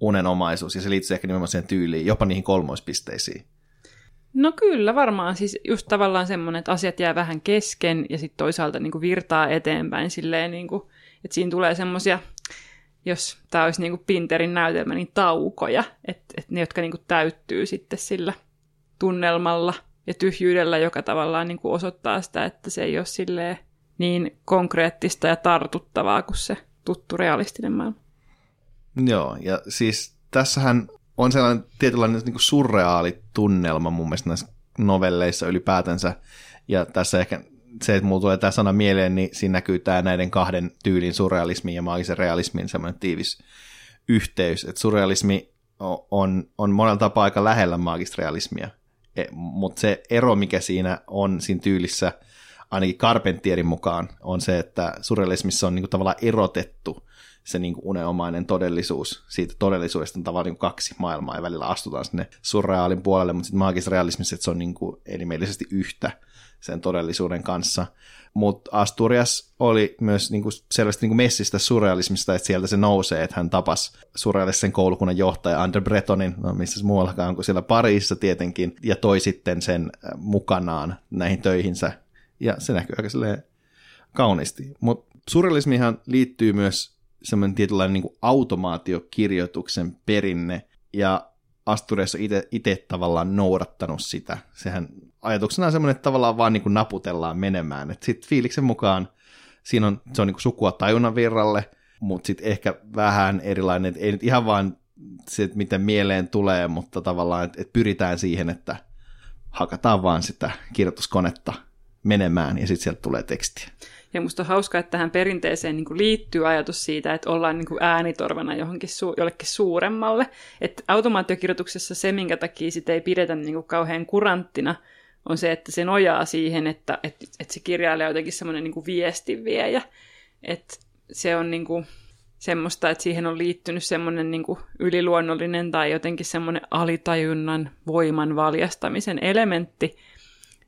unenomaisuus, ja se liittyy ehkä nimenomaan siihen tyyliin, jopa niihin kolmoispisteisiin. No kyllä, varmaan siis just tavallaan semmoinen, että asiat jää vähän kesken, ja sitten toisaalta niin kuin virtaa eteenpäin silleen, niin kuin, että siinä tulee semmoisia, jos tämä olisi niin kuin Pinterin näytelmä, niin taukoja, että, että ne, jotka niin kuin täyttyy sitten sillä tunnelmalla ja tyhjyydellä, joka tavallaan niin kuin osoittaa sitä, että se ei ole silleen niin konkreettista ja tartuttavaa kuin se tuttu realistinen maailma. Joo, ja siis tässähän on sellainen tietynlainen niin surreaali tunnelma mun mielestä näissä novelleissa ylipäätänsä, ja tässä ehkä se, että mulla tulee tämä sana mieleen, niin siinä näkyy tämä näiden kahden tyylin surrealismin ja maagisen realismin semmoinen tiivis yhteys, että surrealismi on, on monella tapaa aika lähellä maagista realismia, e, mutta se ero, mikä siinä on siinä tyylissä, ainakin Carpentierin mukaan, on se, että surrealismissa on niinku tavallaan erotettu se niin kuin unenomainen todellisuus. Siitä todellisuudesta on tavallaan niin kaksi maailmaa ja välillä astutaan sinne surreaalin puolelle, mutta sitten maagisessa realismissa se on niin kuin elimellisesti yhtä sen todellisuuden kanssa. Mutta Asturias oli myös niin kuin selvästi niin kuin messistä surrealismista, että sieltä se nousee, että hän tapasi surrealistisen koulukunnan johtaja Ander Bretonin, no missä muuallakaan kuin siellä Pariisissa tietenkin, ja toi sitten sen äh, mukanaan näihin töihinsä. Ja se näkyy aika kauniisti. Mutta surrealismihan liittyy myös semmoinen tietynlainen niin automaatiokirjoituksen perinne, ja Asturiassa itse tavallaan noudattanut sitä. Sehän ajatuksena on semmoinen, että tavallaan vaan niin kuin naputellaan menemään. Sitten fiiliksen mukaan siinä on, se on niin kuin sukua tajunnan virralle, mutta sitten ehkä vähän erilainen, että ei nyt ihan vaan se, että miten mieleen tulee, mutta tavallaan, että, että pyritään siihen, että hakataan vaan sitä kirjoituskonetta menemään ja sitten sieltä tulee tekstiä. Ja musta on hauskaa, että tähän perinteeseen niin kuin liittyy ajatus siitä, että ollaan niin kuin äänitorvana johonkin su- jollekin suuremmalle. Että automaattokirjoituksessa se, minkä takia sitä ei pidetä niin kuin kauhean kuranttina, on se, että se nojaa siihen, että, että, että se kirjailija on jotenkin semmoinen niin viestinviejä. Että se on niin kuin semmoista, että siihen on liittynyt semmoinen niin yliluonnollinen tai jotenkin semmoinen alitajunnan voiman valjastamisen elementti.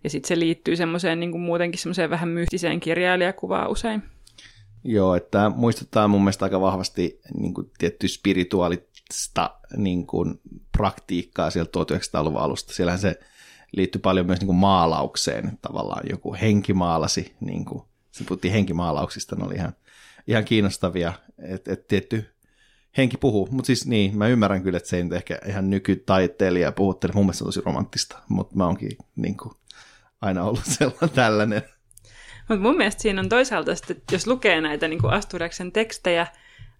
Ja sitten se liittyy semmoiseen niin muutenkin semmoiseen vähän mystiseen kirjailijakuvaan usein. Joo, että muistuttaa mun mielestä aika vahvasti niin kuin tietty spirituaalista niin kuin, praktiikkaa sieltä 1900-luvun alusta. Siellähän se liittyy paljon myös niin kuin maalaukseen. Tavallaan joku henki maalasi, niin kuin, se puhuttiin henkimaalauksista, ne oli ihan, ihan kiinnostavia, että et tietty henki puhuu, mutta siis niin, mä ymmärrän kyllä, että se ei nyt ehkä ihan nykytaiteilija puhuttele, mun mielestä on tosi romanttista, mutta mä oonkin niin kuin, aina ollut sellainen tällainen. Mutta mun mielestä siinä on toisaalta, että jos lukee näitä niin kuin Asturiaksen tekstejä,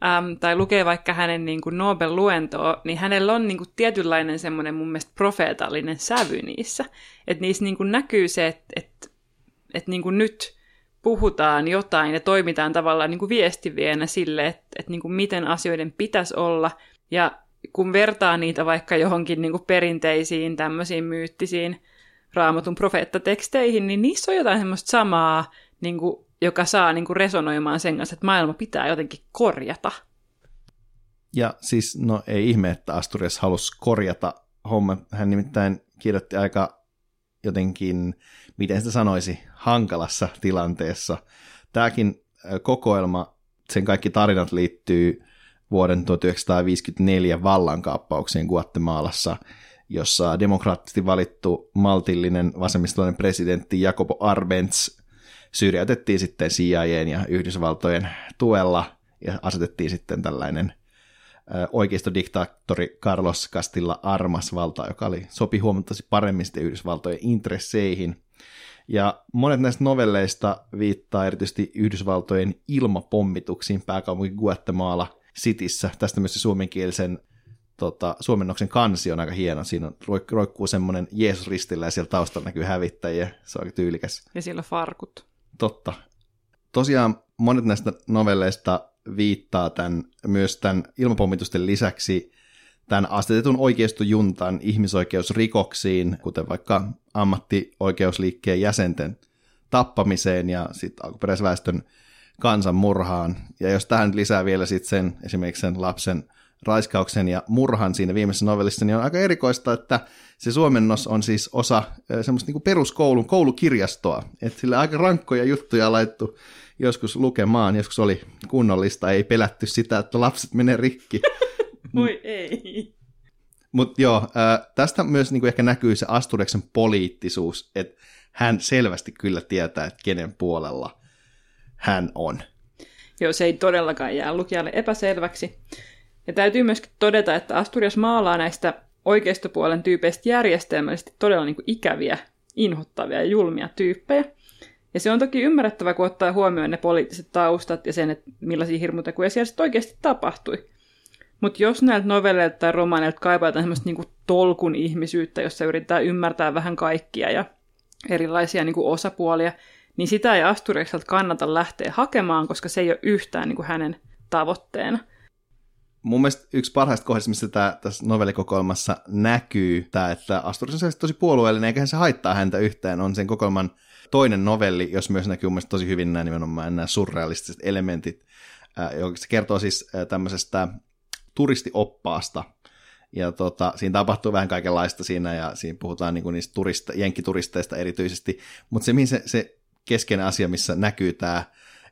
äm, tai lukee vaikka hänen niin kuin Nobel-luentoa, niin hänellä on niin kuin tietynlainen semmoinen mun mielestä profeetallinen sävy niissä. Että niissä niin kuin näkyy se, että, että, että niin kuin nyt puhutaan jotain ja toimitaan tavallaan niin kuin viestivienä sille, että, että niin kuin miten asioiden pitäisi olla. Ja kun vertaa niitä vaikka johonkin niin kuin perinteisiin tämmöisiin myyttisiin raamatun profeettateksteihin, niin niissä on jotain semmoista samaa, niin kuin, joka saa niin kuin resonoimaan sen kanssa, että maailma pitää jotenkin korjata. Ja siis, no ei ihme, että Asturias halusi korjata homma. Hän nimittäin kirjoitti aika jotenkin, miten sitä sanoisi, hankalassa tilanteessa. Tämäkin kokoelma, sen kaikki tarinat liittyy vuoden 1954 vallankaappaukseen Guatemalassa – jossa demokraattisesti valittu maltillinen vasemmistolainen presidentti Jacobo Arbenz syrjäytettiin sitten CIAn ja Yhdysvaltojen tuella ja asetettiin sitten tällainen oikeistodiktaattori Carlos Castilla Armas valta, joka oli, sopi huomattavasti paremmin sitten Yhdysvaltojen intresseihin. Ja monet näistä novelleista viittaa erityisesti Yhdysvaltojen ilmapommituksiin pääkaupunki Guatemala Cityssä. Tästä myös se suomenkielisen tota, suomennoksen kansi on aika hieno. Siinä on, roikkuu semmoinen Jeesus ristillä ja siellä taustalla näkyy hävittäjiä. Se on aika tyylikäs. Ja siellä farkut. Totta. Tosiaan monet näistä novelleista viittaa tämän, myös tämän ilmapommitusten lisäksi tämän asetetun oikeistujuntan ihmisoikeusrikoksiin, kuten vaikka ammattioikeusliikkeen jäsenten tappamiseen ja sitten alkuperäisväestön kansanmurhaan. Ja jos tähän lisää vielä sitten sen esimerkiksi sen lapsen raiskauksen ja murhan siinä viimeisessä novellissa, niin on aika erikoista, että se suomennos on siis osa semmoista niin peruskoulun koulukirjastoa. Että sillä aika rankkoja juttuja laittu joskus lukemaan, joskus oli kunnollista, ei pelätty sitä, että lapset menee rikki. Voi ei. Mutta joo, tästä myös niin kuin ehkä näkyy se Astureksen poliittisuus, että hän selvästi kyllä tietää, että kenen puolella hän on. Joo, se ei todellakaan jää lukijalle epäselväksi. Ja täytyy myöskin todeta, että Asturias maalaa näistä oikeistopuolen tyypeistä järjestelmällisesti todella niin kuin ikäviä, inhottavia ja julmia tyyppejä. Ja se on toki ymmärrettävä, kun ottaa huomioon ne poliittiset taustat ja sen, että millaisia hirmutekoja siellä sitten oikeasti tapahtui. Mutta jos näiltä novelleilta tai romaaneilta kaipataan semmoista niinku tolkun ihmisyyttä, jossa yritetään ymmärtää vähän kaikkia ja erilaisia niinku osapuolia, niin sitä ei Asturiakselta kannata lähteä hakemaan, koska se ei ole yhtään niinku hänen tavoitteena mun mielestä yksi parhaista kohdista, missä tämä tässä novellikokoelmassa näkyy, tämä, että Asturias on tosi puolueellinen, eikä se haittaa häntä yhtään, on sen kokoelman toinen novelli, jos myös näkyy mun tosi hyvin nämä nimenomaan nämä surrealistiset elementit, joka se kertoo siis tämmöisestä turistioppaasta, ja tota, siinä tapahtuu vähän kaikenlaista siinä, ja siinä puhutaan niin niistä turista, jenkkituristeista erityisesti, mutta se, mihin se, se keskeinen asia, missä näkyy tämä,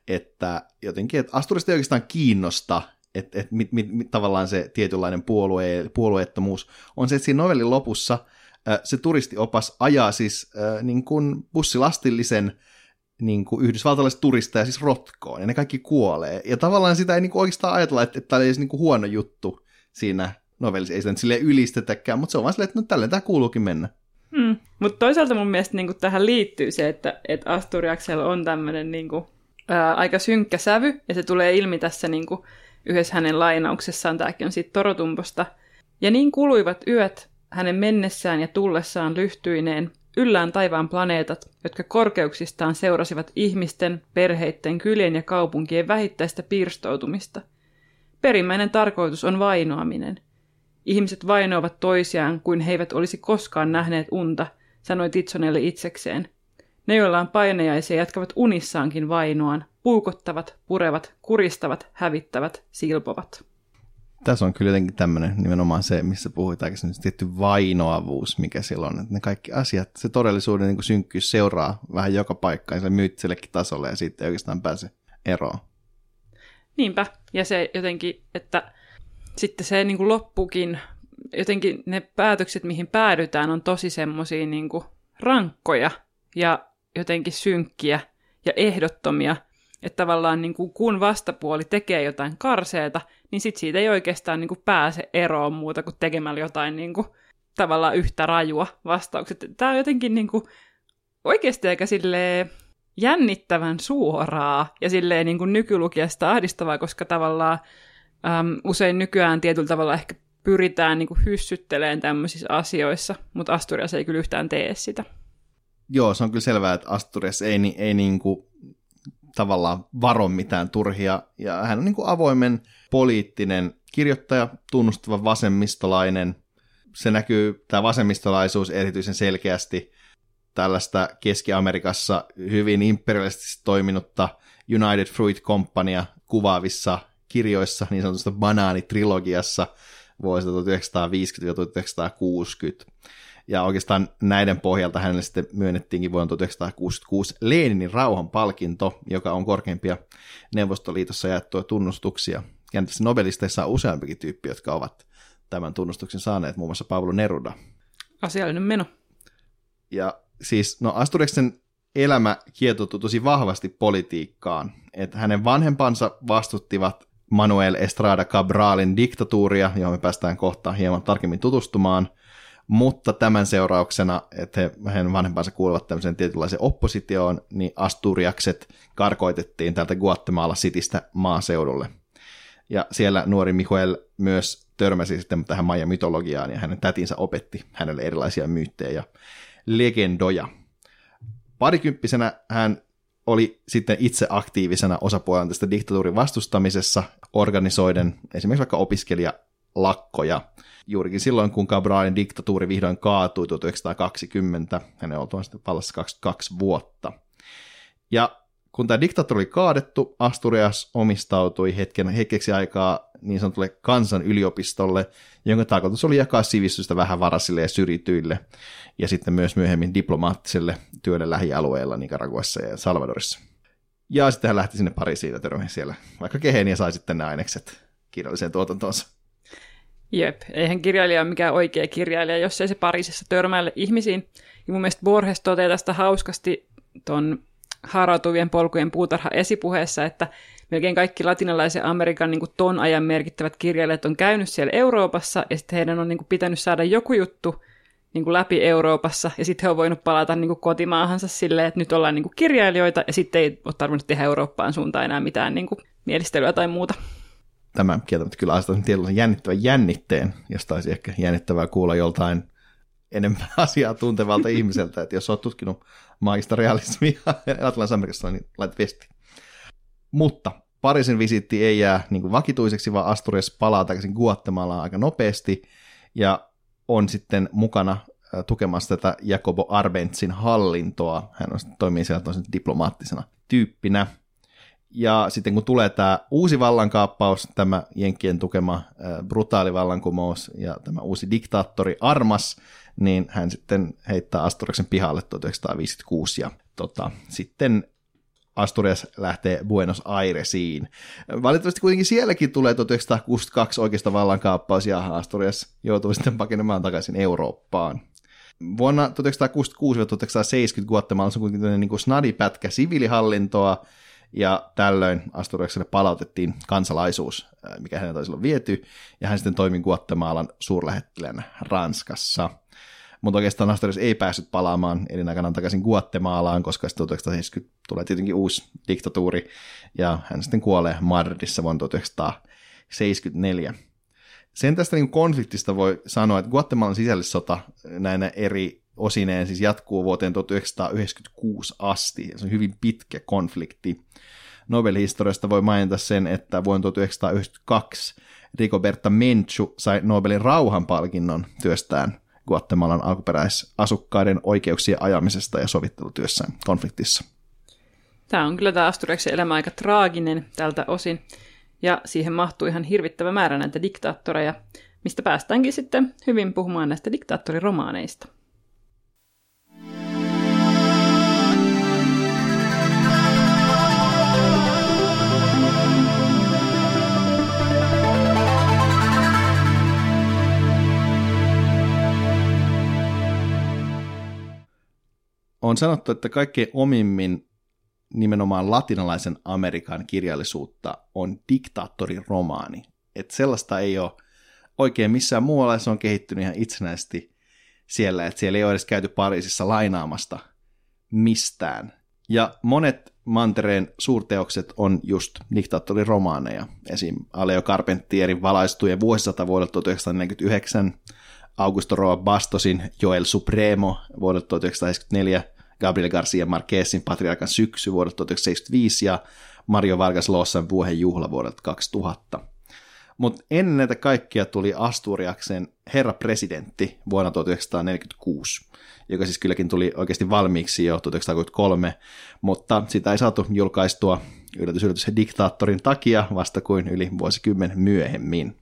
että jotenkin, että Asturista ei oikeastaan kiinnosta että et mit, mit, mit, tavallaan se tietynlainen puolue, puolueettomuus on se, että siinä novellin lopussa äh, se turistiopas ajaa siis äh, niin kuin bussilastillisen niin kuin yhdysvaltalaiset turisteja siis rotkoon, ja ne kaikki kuolee. Ja tavallaan sitä ei niin kuin oikeastaan ajatella, että, että tämä olisi niin kuin huono juttu siinä novellissa. Ei sitä nyt silleen ylistetäkään, mutta se on vaan silleen, että no tälleen tämä kuuluukin mennä. Hmm. Mutta toisaalta mun mielestä niin kuin tähän liittyy se, että, että Asturiaksella on tämmöinen niin kuin, ää, aika synkkä sävy, ja se tulee ilmi tässä niin kuin, yhdessä hänen lainauksessaan, tämäkin on siitä Torotumposta. Ja niin kuluivat yöt hänen mennessään ja tullessaan lyhtyineen yllään taivaan planeetat, jotka korkeuksistaan seurasivat ihmisten, perheitten, kylien ja kaupunkien vähittäistä pirstoutumista. Perimmäinen tarkoitus on vainoaminen. Ihmiset vainoavat toisiaan, kuin he eivät olisi koskaan nähneet unta, sanoi Titsonelle itsekseen. Ne, joilla on painejaisia, jatkavat unissaankin vainoaan, puukottavat, purevat, kuristavat, hävittävät, silpovat. Tässä on kyllä jotenkin tämmöinen nimenomaan se, missä puhutaan, se tietty vainoavuus, mikä silloin on. Että ne kaikki asiat, se todellisuuden niin kuin synkkyys seuraa vähän joka paikkaan sille myyttisellekin tasolle ja sitten ei oikeastaan pääse eroon. Niinpä, ja se jotenkin, että sitten se niin kuin loppukin, jotenkin ne päätökset, mihin päädytään, on tosi semmoisia niin rankkoja ja jotenkin synkkiä ja ehdottomia, että tavallaan niin kuin kun vastapuoli tekee jotain karseeta, niin sit siitä ei oikeastaan niin kuin pääse eroon muuta kuin tekemällä jotain niin kuin, tavallaan yhtä rajua vastaukset. Tämä on jotenkin niin kuin, oikeasti aika silleen jännittävän suoraa ja silleen niin kuin nykylukijasta ahdistavaa, koska tavallaan äm, usein nykyään tietyllä tavalla ehkä pyritään niin kuin hyssyttelemään tämmöisissä asioissa, mutta Asturias ei kyllä yhtään tee sitä. Joo, se on kyllä selvää, että Asturias ei, ei niin kuin tavallaan varo mitään turhia, ja hän on niin kuin avoimen poliittinen kirjoittaja, tunnustava vasemmistolainen. Se näkyy, tämä vasemmistolaisuus erityisen selkeästi tällaista Keski-Amerikassa hyvin imperialistisesti toiminutta United Fruit Companyaa kuvaavissa kirjoissa, niin sanotusta banaanitrilogiassa vuosilta 1950-1960. Ja oikeastaan näiden pohjalta hänelle sitten myönnettiinkin vuonna 1966 Leninin rauhanpalkinto, joka on korkeimpia Neuvostoliitossa jaettuja tunnustuksia. Ja tässä nobelisteissa on useampikin tyyppi, jotka ovat tämän tunnustuksen saaneet, muun muassa Pablo Neruda. Asiallinen meno. Ja siis, no Asturiaksen elämä kietoutui tosi vahvasti politiikkaan. Että hänen vanhempansa vastuttivat Manuel Estrada Cabralin diktatuuria, johon me päästään kohta hieman tarkemmin tutustumaan – mutta tämän seurauksena, että he, hänen vanhempansa kuuluvat tämmöiseen tietynlaiseen oppositioon, niin Asturiakset karkoitettiin täältä Guatemala Citystä maaseudulle. Ja siellä nuori Mihuel myös törmäsi sitten tähän Maja mytologiaan, ja hänen tätinsä opetti hänelle erilaisia myyttejä ja legendoja. Parikymppisenä hän oli sitten itse aktiivisena osapuolena tästä diktatuurin vastustamisessa, organisoiden esimerkiksi vaikka opiskelijalakkoja, juurikin silloin, kun Cabralin diktatuuri vihdoin kaatui 1920, hänen oltuaan sitten vallassa 22 vuotta. Ja kun tämä diktatuuri oli kaadettu, Asturias omistautui hetken, hetkeksi aikaa niin sanotulle kansan yliopistolle, jonka tarkoitus oli jakaa sivistystä vähän varasille ja syrjityille, ja sitten myös myöhemmin diplomaattiselle työlle lähialueilla Nicaraguassa ja Salvadorissa. Ja sitten hän lähti sinne Pariisiin ja siellä vaikka keheen ja sai sitten ne ainekset kirjalliseen tuotantoonsa. Jep, eihän kirjailija ole mikään oikea kirjailija, jos ei se Pariisissa törmäile ihmisiin. Ja mun mielestä Borges toteaa tästä hauskasti ton haarautuvien polkujen puutarha esipuheessa, että melkein kaikki latinalaisen Amerikan niin kuin ton ajan merkittävät kirjailijat on käynyt siellä Euroopassa, ja sitten heidän on niin kuin, pitänyt saada joku juttu niin kuin läpi Euroopassa, ja sitten he on voinut palata niin kuin kotimaahansa silleen, että nyt ollaan niin kuin kirjailijoita, ja sitten ei ole tarvinnut tehdä Eurooppaan suuntaan enää mitään niin kuin mielistelyä tai muuta tämä kieltämättä kyllä asettaa tietynlaisen jännittävän jännitteen, josta olisi ehkä jännittävää kuulla joltain enemmän asiaa tuntevalta ihmiseltä, että jos olet tutkinut maagista realismia Atlantissa Amerikassa, niin laita viesti. Mutta Pariisin visiitti ei jää niin kuin vakituiseksi, vaan Asturias palaa takaisin Guatemalaan aika nopeasti, ja on sitten mukana tukemassa tätä Jacobo Arbentsin hallintoa. Hän on, toimii siellä diplomaattisena tyyppinä. Ja sitten kun tulee tämä uusi vallankaappaus, tämä Jenkkien tukema äh, brutaali vallankumous ja tämä uusi diktaattori Armas, niin hän sitten heittää Asturiaksen pihalle 1956 ja tota, sitten Asturias lähtee Buenos Airesiin. Valitettavasti kuitenkin sielläkin tulee 1962 oikeasta vallankaappaus ja Asturias joutuu sitten pakenemaan takaisin Eurooppaan. Vuonna 1966-1970 Guatemalassa on kuitenkin niin kuin snadipätkä siviilihallintoa, ja tällöin Asturiakselle palautettiin kansalaisuus, mikä hänen taisi olla viety, ja hän sitten toimi Guatemalan suurlähettilänä Ranskassa. Mutta oikeastaan Asturias ei päässyt palaamaan elinaikana takaisin Guatemalaan, koska sitten 1970 tulee tietenkin uusi diktatuuri, ja hän sitten kuolee Madridissa vuonna 1974. Sen tästä niin konfliktista voi sanoa, että Guatemalan sisällissota näinä eri osineen siis jatkuu vuoteen 1996 asti. Se on hyvin pitkä konflikti. Nobel-historiasta voi mainita sen, että vuonna 1992 Rigoberta Menchu sai Nobelin rauhanpalkinnon työstään Guatemalan alkuperäisasukkaiden oikeuksien ajamisesta ja sovittelutyössä konfliktissa. Tämä on kyllä tämä Asturiaksen elämä aika traaginen tältä osin, ja siihen mahtuu ihan hirvittävä määrä näitä diktaattoreja, mistä päästäänkin sitten hyvin puhumaan näistä diktaattoriromaaneista. On sanottu, että kaikkein omimmin nimenomaan latinalaisen Amerikan kirjallisuutta on diktaattoriromaani. Että sellaista ei ole oikein missään muualla, se on kehittynyt ihan itsenäisesti siellä, että siellä ei ole edes käyty Pariisissa lainaamasta mistään. Ja monet mantereen suurteokset on just diktaattoriromaaneja. Esim. Aleo Carpentierin valaistujen vuosisata vuodelta 1949, Augusto Roa Bastosin Joel Supremo vuodelta 1994, Gabriel Garcia Marquezin Patriarkan syksy vuodelta 1975 ja Mario Vargas Llosan vuohen juhla vuodelta 2000. Mutta ennen näitä kaikkia tuli Asturiaksen herra presidentti vuonna 1946, joka siis kylläkin tuli oikeasti valmiiksi jo 1963, mutta sitä ei saatu julkaistua yllätys yllätys diktaattorin takia vasta kuin yli vuosikymmen myöhemmin.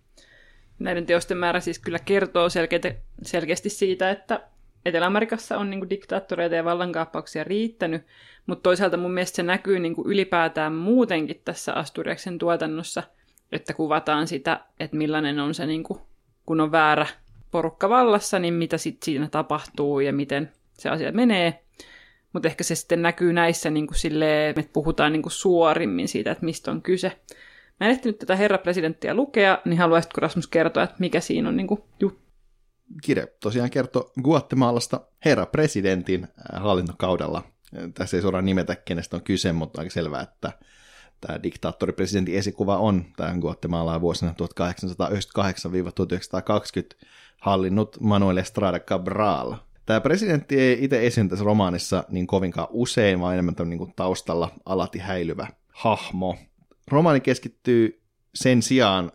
Näiden teosten määrä siis kyllä kertoo selkeästi siitä, että Etelä-Amerikassa on niin diktaattoreita ja vallankaappauksia riittänyt, mutta toisaalta mun mielestä se näkyy niin ylipäätään muutenkin tässä Asturiaksen tuotannossa, että kuvataan sitä, että millainen on se, niin kuin, kun on väärä porukka vallassa, niin mitä sitten siinä tapahtuu ja miten se asia menee. Mutta ehkä se sitten näkyy näissä niin kuin silleen, että puhutaan niin kuin suorimmin siitä, että mistä on kyse. Mä en ehtinyt tätä herra presidenttiä lukea, niin haluaisitko Rasmus kertoa, että mikä siinä on niin kuin juttu? Kirja tosiaan kertoo Guatemalasta herra presidentin äh, hallintokaudella. Tässä ei suoraan nimetä, kenestä on kyse, mutta on aika selvää, että tämä diktaattoripresidentin esikuva on tämä Guatemalaa vuosina 1898-1920 hallinnut Manuel Estrada Cabral. Tämä presidentti ei itse esiinny tässä romaanissa niin kovinkaan usein, vaan enemmän niin kuin taustalla alati häilyvä hahmo. Romaani keskittyy sen sijaan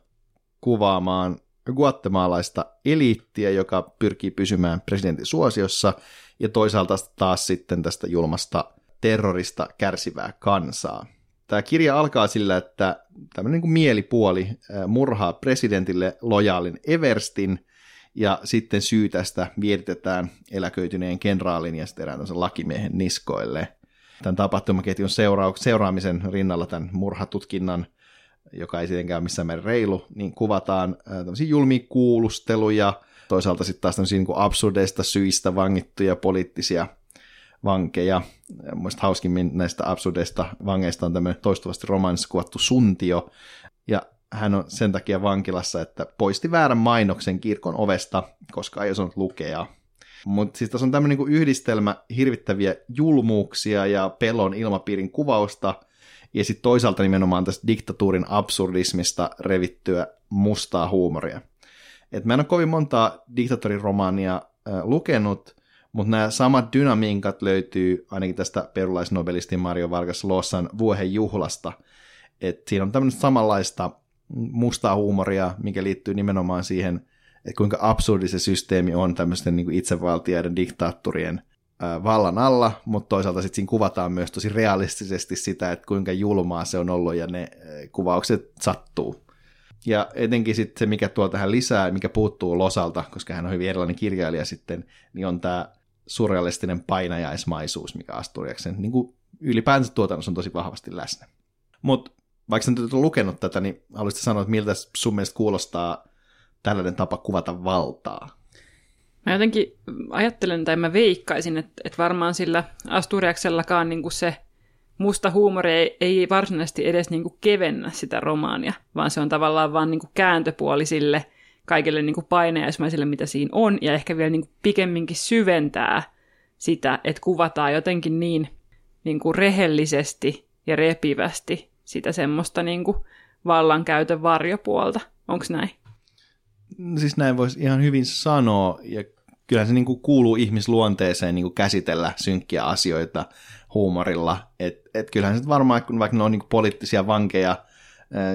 kuvaamaan guatemalaista eliittiä, joka pyrkii pysymään presidentin suosiossa, ja toisaalta taas sitten tästä julmasta terrorista kärsivää kansaa. Tämä kirja alkaa sillä, että tämmöinen niin kuin mielipuoli murhaa presidentille lojaalin Everstin, ja sitten syy tästä vieritetään eläköityneen kenraalin ja sitten erään lakimiehen niskoille. Tämän tapahtumaketjun seura- seuraamisen rinnalla tämän murhatutkinnan joka ei sittenkään missään määrin reilu, niin kuvataan tämmöisiä julmia kuulusteluja, toisaalta sitten taas tämmöisiä niin absurdeista syistä vangittuja poliittisia vankeja. Mielestäni hauskimmin näistä absurdeista vangeista on tämmöinen toistuvasti romaanissa kuvattu Suntio, ja hän on sen takia vankilassa, että poisti väärän mainoksen kirkon ovesta, koska ei osannut lukea. Mutta siis tässä on tämmöinen niin yhdistelmä hirvittäviä julmuuksia ja pelon ilmapiirin kuvausta – ja sitten toisaalta nimenomaan tästä diktatuurin absurdismista revittyä mustaa huumoria. Et mä en ole kovin montaa diktatuuriromaania lukenut, mutta nämä samat dynamiikat löytyy ainakin tästä perulaisnobelistin Mario Vargas Lossan vuohen juhlasta. Et siinä on tämmöistä samanlaista mustaa huumoria, mikä liittyy nimenomaan siihen, että kuinka absurdi se systeemi on tämmöisten niin itsevaltiaiden diktaattorien vallan alla, mutta toisaalta sitten siinä kuvataan myös tosi realistisesti sitä, että kuinka julmaa se on ollut ja ne kuvaukset sattuu. Ja etenkin sitten se, mikä tuo tähän lisää, mikä puuttuu Losalta, koska hän on hyvin erilainen kirjailija sitten, niin on tämä surrealistinen painajaismaisuus, mikä Asturiaksen niin kuin ylipäänsä tuotannossa on tosi vahvasti läsnä. Mutta vaikka sä nyt lukenut tätä, niin haluaisit sanoa, että miltä sun mielestä kuulostaa tällainen tapa kuvata valtaa? Mä jotenkin ajattelen tai mä veikkaisin, että, että varmaan sillä Asturiaksellakaan niin kuin se musta huumori ei, ei varsinaisesti edes niin kuin kevennä sitä romaania, vaan se on tavallaan vaan niin kuin kääntöpuoli sille kaikille niin kuin mitä siinä on, ja ehkä vielä niin kuin pikemminkin syventää sitä, että kuvataan jotenkin niin, niin kuin rehellisesti ja repivästi sitä semmoista niin kuin vallankäytön varjopuolta. Onko näin? Siis näin voisi ihan hyvin sanoa, ja kyllä se niin kuin kuuluu ihmisluonteeseen niin kuin käsitellä synkkiä asioita huumorilla. Et, et kyllähän se varmaan, kun vaikka ne on niin kuin poliittisia vankeja,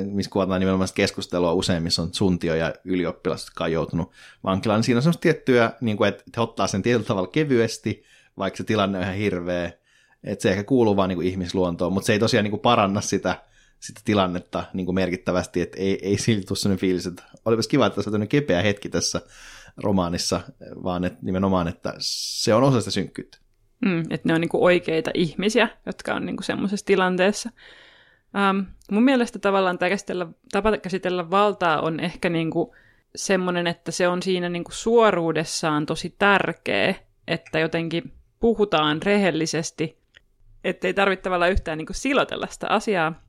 missä kuvataan nimenomaan keskustelua usein, missä on suntio ja ylioppilas, jotka on joutunut vankilaan. Niin siinä on semmoista tiettyä, niin kuin, että he ottaa sen tietyllä tavalla kevyesti, vaikka se tilanne on ihan hirveä. Että se ehkä kuuluu vaan niin kuin ihmisluontoon, mutta se ei tosiaan niin kuin paranna sitä, sitä tilannetta niin kuin merkittävästi, että ei, ei silti tule sellainen fiilis, että olipas kiva, että se on kepeä hetki tässä romaanissa, vaan että nimenomaan, että se on osa sitä synkkyyttä. Mm, että ne on niinku oikeita ihmisiä, jotka on niinku semmoisessa tilanteessa. Um, mun mielestä tavallaan tämä käsitellä, tapa käsitellä valtaa on ehkä niinku semmoinen, että se on siinä niinku suoruudessaan tosi tärkeä, että jotenkin puhutaan rehellisesti, ettei tarvitse tavallaan yhtään niinku silotella sitä asiaa,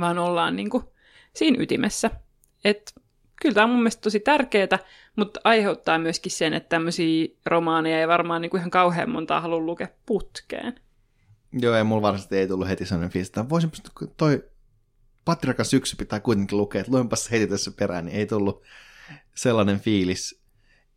vaan ollaan niinku siinä ytimessä. Että kyllä tämä on mun mielestä tosi tärkeää, mutta aiheuttaa myöskin sen, että tämmöisiä romaaneja ei varmaan niin kuin ihan kauhean montaa halua lukea putkeen. Joo, ei mulla varsinaisesti ei tullut heti sellainen fiilis, että voisin toi Patriakan syksy pitää kuitenkin lukea, että luenpas heti tässä perään, niin ei tullut sellainen fiilis.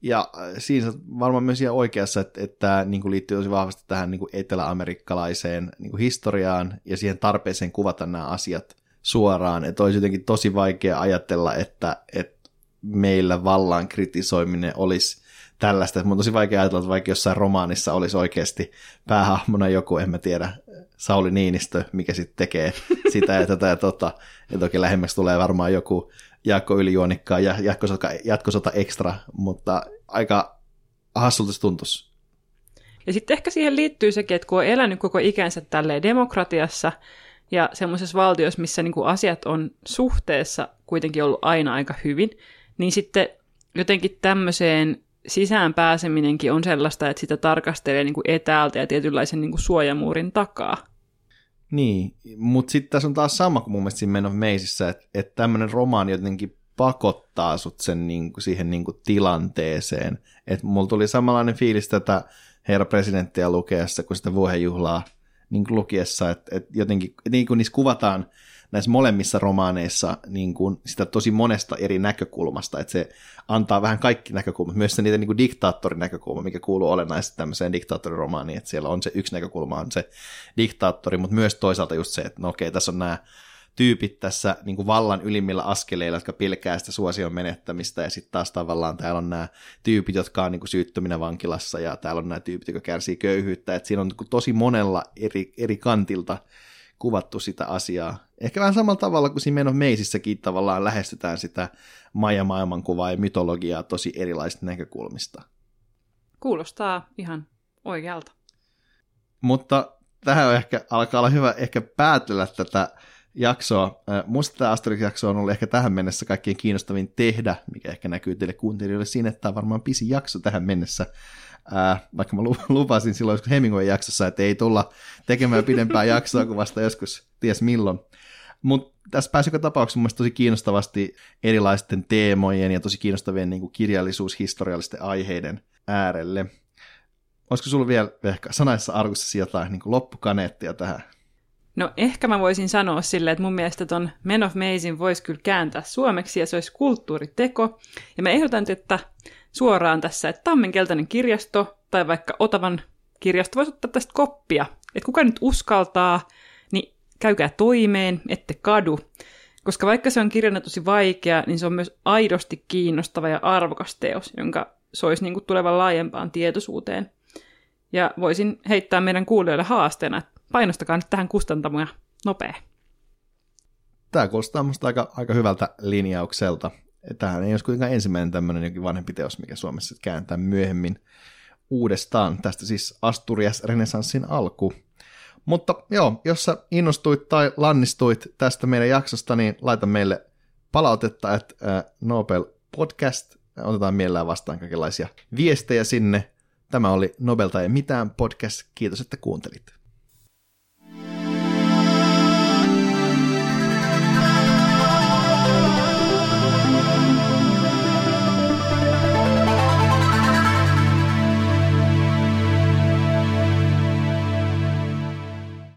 Ja äh, siinä varmaan myös ihan oikeassa, että, että tämä niin kuin liittyy tosi vahvasti tähän niin kuin eteläamerikkalaiseen niin kuin historiaan ja siihen tarpeeseen kuvata nämä asiat suoraan. Että olisi jotenkin tosi vaikea ajatella, että, että meillä vallan kritisoiminen olisi tällaista. Mun on tosi vaikea ajatella, että vaikka jossain romaanissa olisi oikeasti päähahmona joku, en mä tiedä, Sauli Niinistö, mikä sitten tekee sitä ja tätä ja tota. Ja toki lähemmäksi tulee varmaan joku Jaakko Ylijuonikkaa ja jatkosota, jatkosota ekstra, mutta aika hassulta se tuntuisi. Ja sitten ehkä siihen liittyy sekin, että kun on elänyt koko ikänsä tälleen demokratiassa ja semmoisessa valtiossa, missä niinku asiat on suhteessa kuitenkin ollut aina aika hyvin, niin sitten jotenkin tämmöiseen sisään pääseminenkin on sellaista, että sitä tarkastelee niin kuin etäältä ja tietynlaisen niin kuin suojamuurin takaa. Niin, mutta sitten tässä on taas sama kuin mun mielestä siinä Men of Mazeissa, että, että tämmöinen romaani jotenkin pakottaa sut sen niin kuin, siihen niin kuin, tilanteeseen. Että mulla tuli samanlainen fiilis tätä herra presidenttiä lukeessa, kun sitä vuohenjuhlaa niin kuin lukiessa, että, että jotenkin niin kuin niissä kuvataan näissä molemmissa romaaneissa niin kuin sitä tosi monesta eri näkökulmasta, että se antaa vähän kaikki näkökulmat, myös se niitä niin kuin diktaattorin näkökulma, mikä kuuluu olennaisesti tämmöiseen diktaattoriromaaniin, että siellä on se yksi näkökulma on se diktaattori, mutta myös toisaalta just se, että no okei, tässä on nämä tyypit tässä niin kuin vallan ylimmillä askeleilla, jotka pilkää sitä suosion menettämistä, ja sitten taas tavallaan täällä on nämä tyypit, jotka on niin kuin syyttöminä vankilassa, ja täällä on nämä tyypit, jotka kärsii köyhyyttä, että siinä on niin tosi monella eri, eri kantilta kuvattu sitä asiaa. Ehkä vähän samalla tavalla kuin siinä Men Meisissäkin tavallaan lähestytään sitä Maja maailmankuvaa ja mytologiaa tosi erilaisista näkökulmista. Kuulostaa ihan oikealta. Mutta tähän on ehkä, alkaa olla hyvä ehkä päätellä tätä jaksoa. Musta tämä Asterix-jakso on ollut ehkä tähän mennessä kaikkein kiinnostavin tehdä, mikä ehkä näkyy teille kuuntelijoille siinä, että tämä on varmaan pisin jakso tähän mennessä. Ää, vaikka mä lupasin silloin Hemingway jaksossa, että ei tulla tekemään pidempää jaksoa kuin vasta joskus ties milloin. Mutta tässä pääsi joka tapauksessa mun tosi kiinnostavasti erilaisten teemojen ja tosi kiinnostavien niin kirjallisuushistoriallisten aiheiden äärelle. Olisiko sulla vielä ehkä sanaissa arkussasi jotain niin loppukaneettia tähän? No ehkä mä voisin sanoa sille, että mun mielestä ton Men of Mazin voisi kyllä kääntää suomeksi ja se olisi kulttuuriteko. Ja mä ehdotan, että suoraan tässä, että Tammen keltainen kirjasto tai vaikka Otavan kirjasto voisi ottaa tästä koppia. Että kuka nyt uskaltaa, niin käykää toimeen, ette kadu. Koska vaikka se on kirjana tosi vaikea, niin se on myös aidosti kiinnostava ja arvokas teos, jonka soisi niin tulevan laajempaan tietoisuuteen. Ja voisin heittää meidän kuulijoille haasteena, että painostakaa nyt tähän kustantamoja nopea. Tämä kuulostaa minusta aika, aika hyvältä linjaukselta. Tähän ei olisi kuitenkaan ensimmäinen tämmöinen jokin vanhempi teos, mikä Suomessa kääntää myöhemmin uudestaan. Tästä siis Asturias Renesanssin alku. Mutta joo, jos sä innostuit tai lannistuit tästä meidän jaksosta, niin laita meille palautetta, että Nobel Podcast. Otetaan mielellään vastaan kaikenlaisia viestejä sinne. Tämä oli Nobelta ei mitään podcast. Kiitos, että kuuntelit.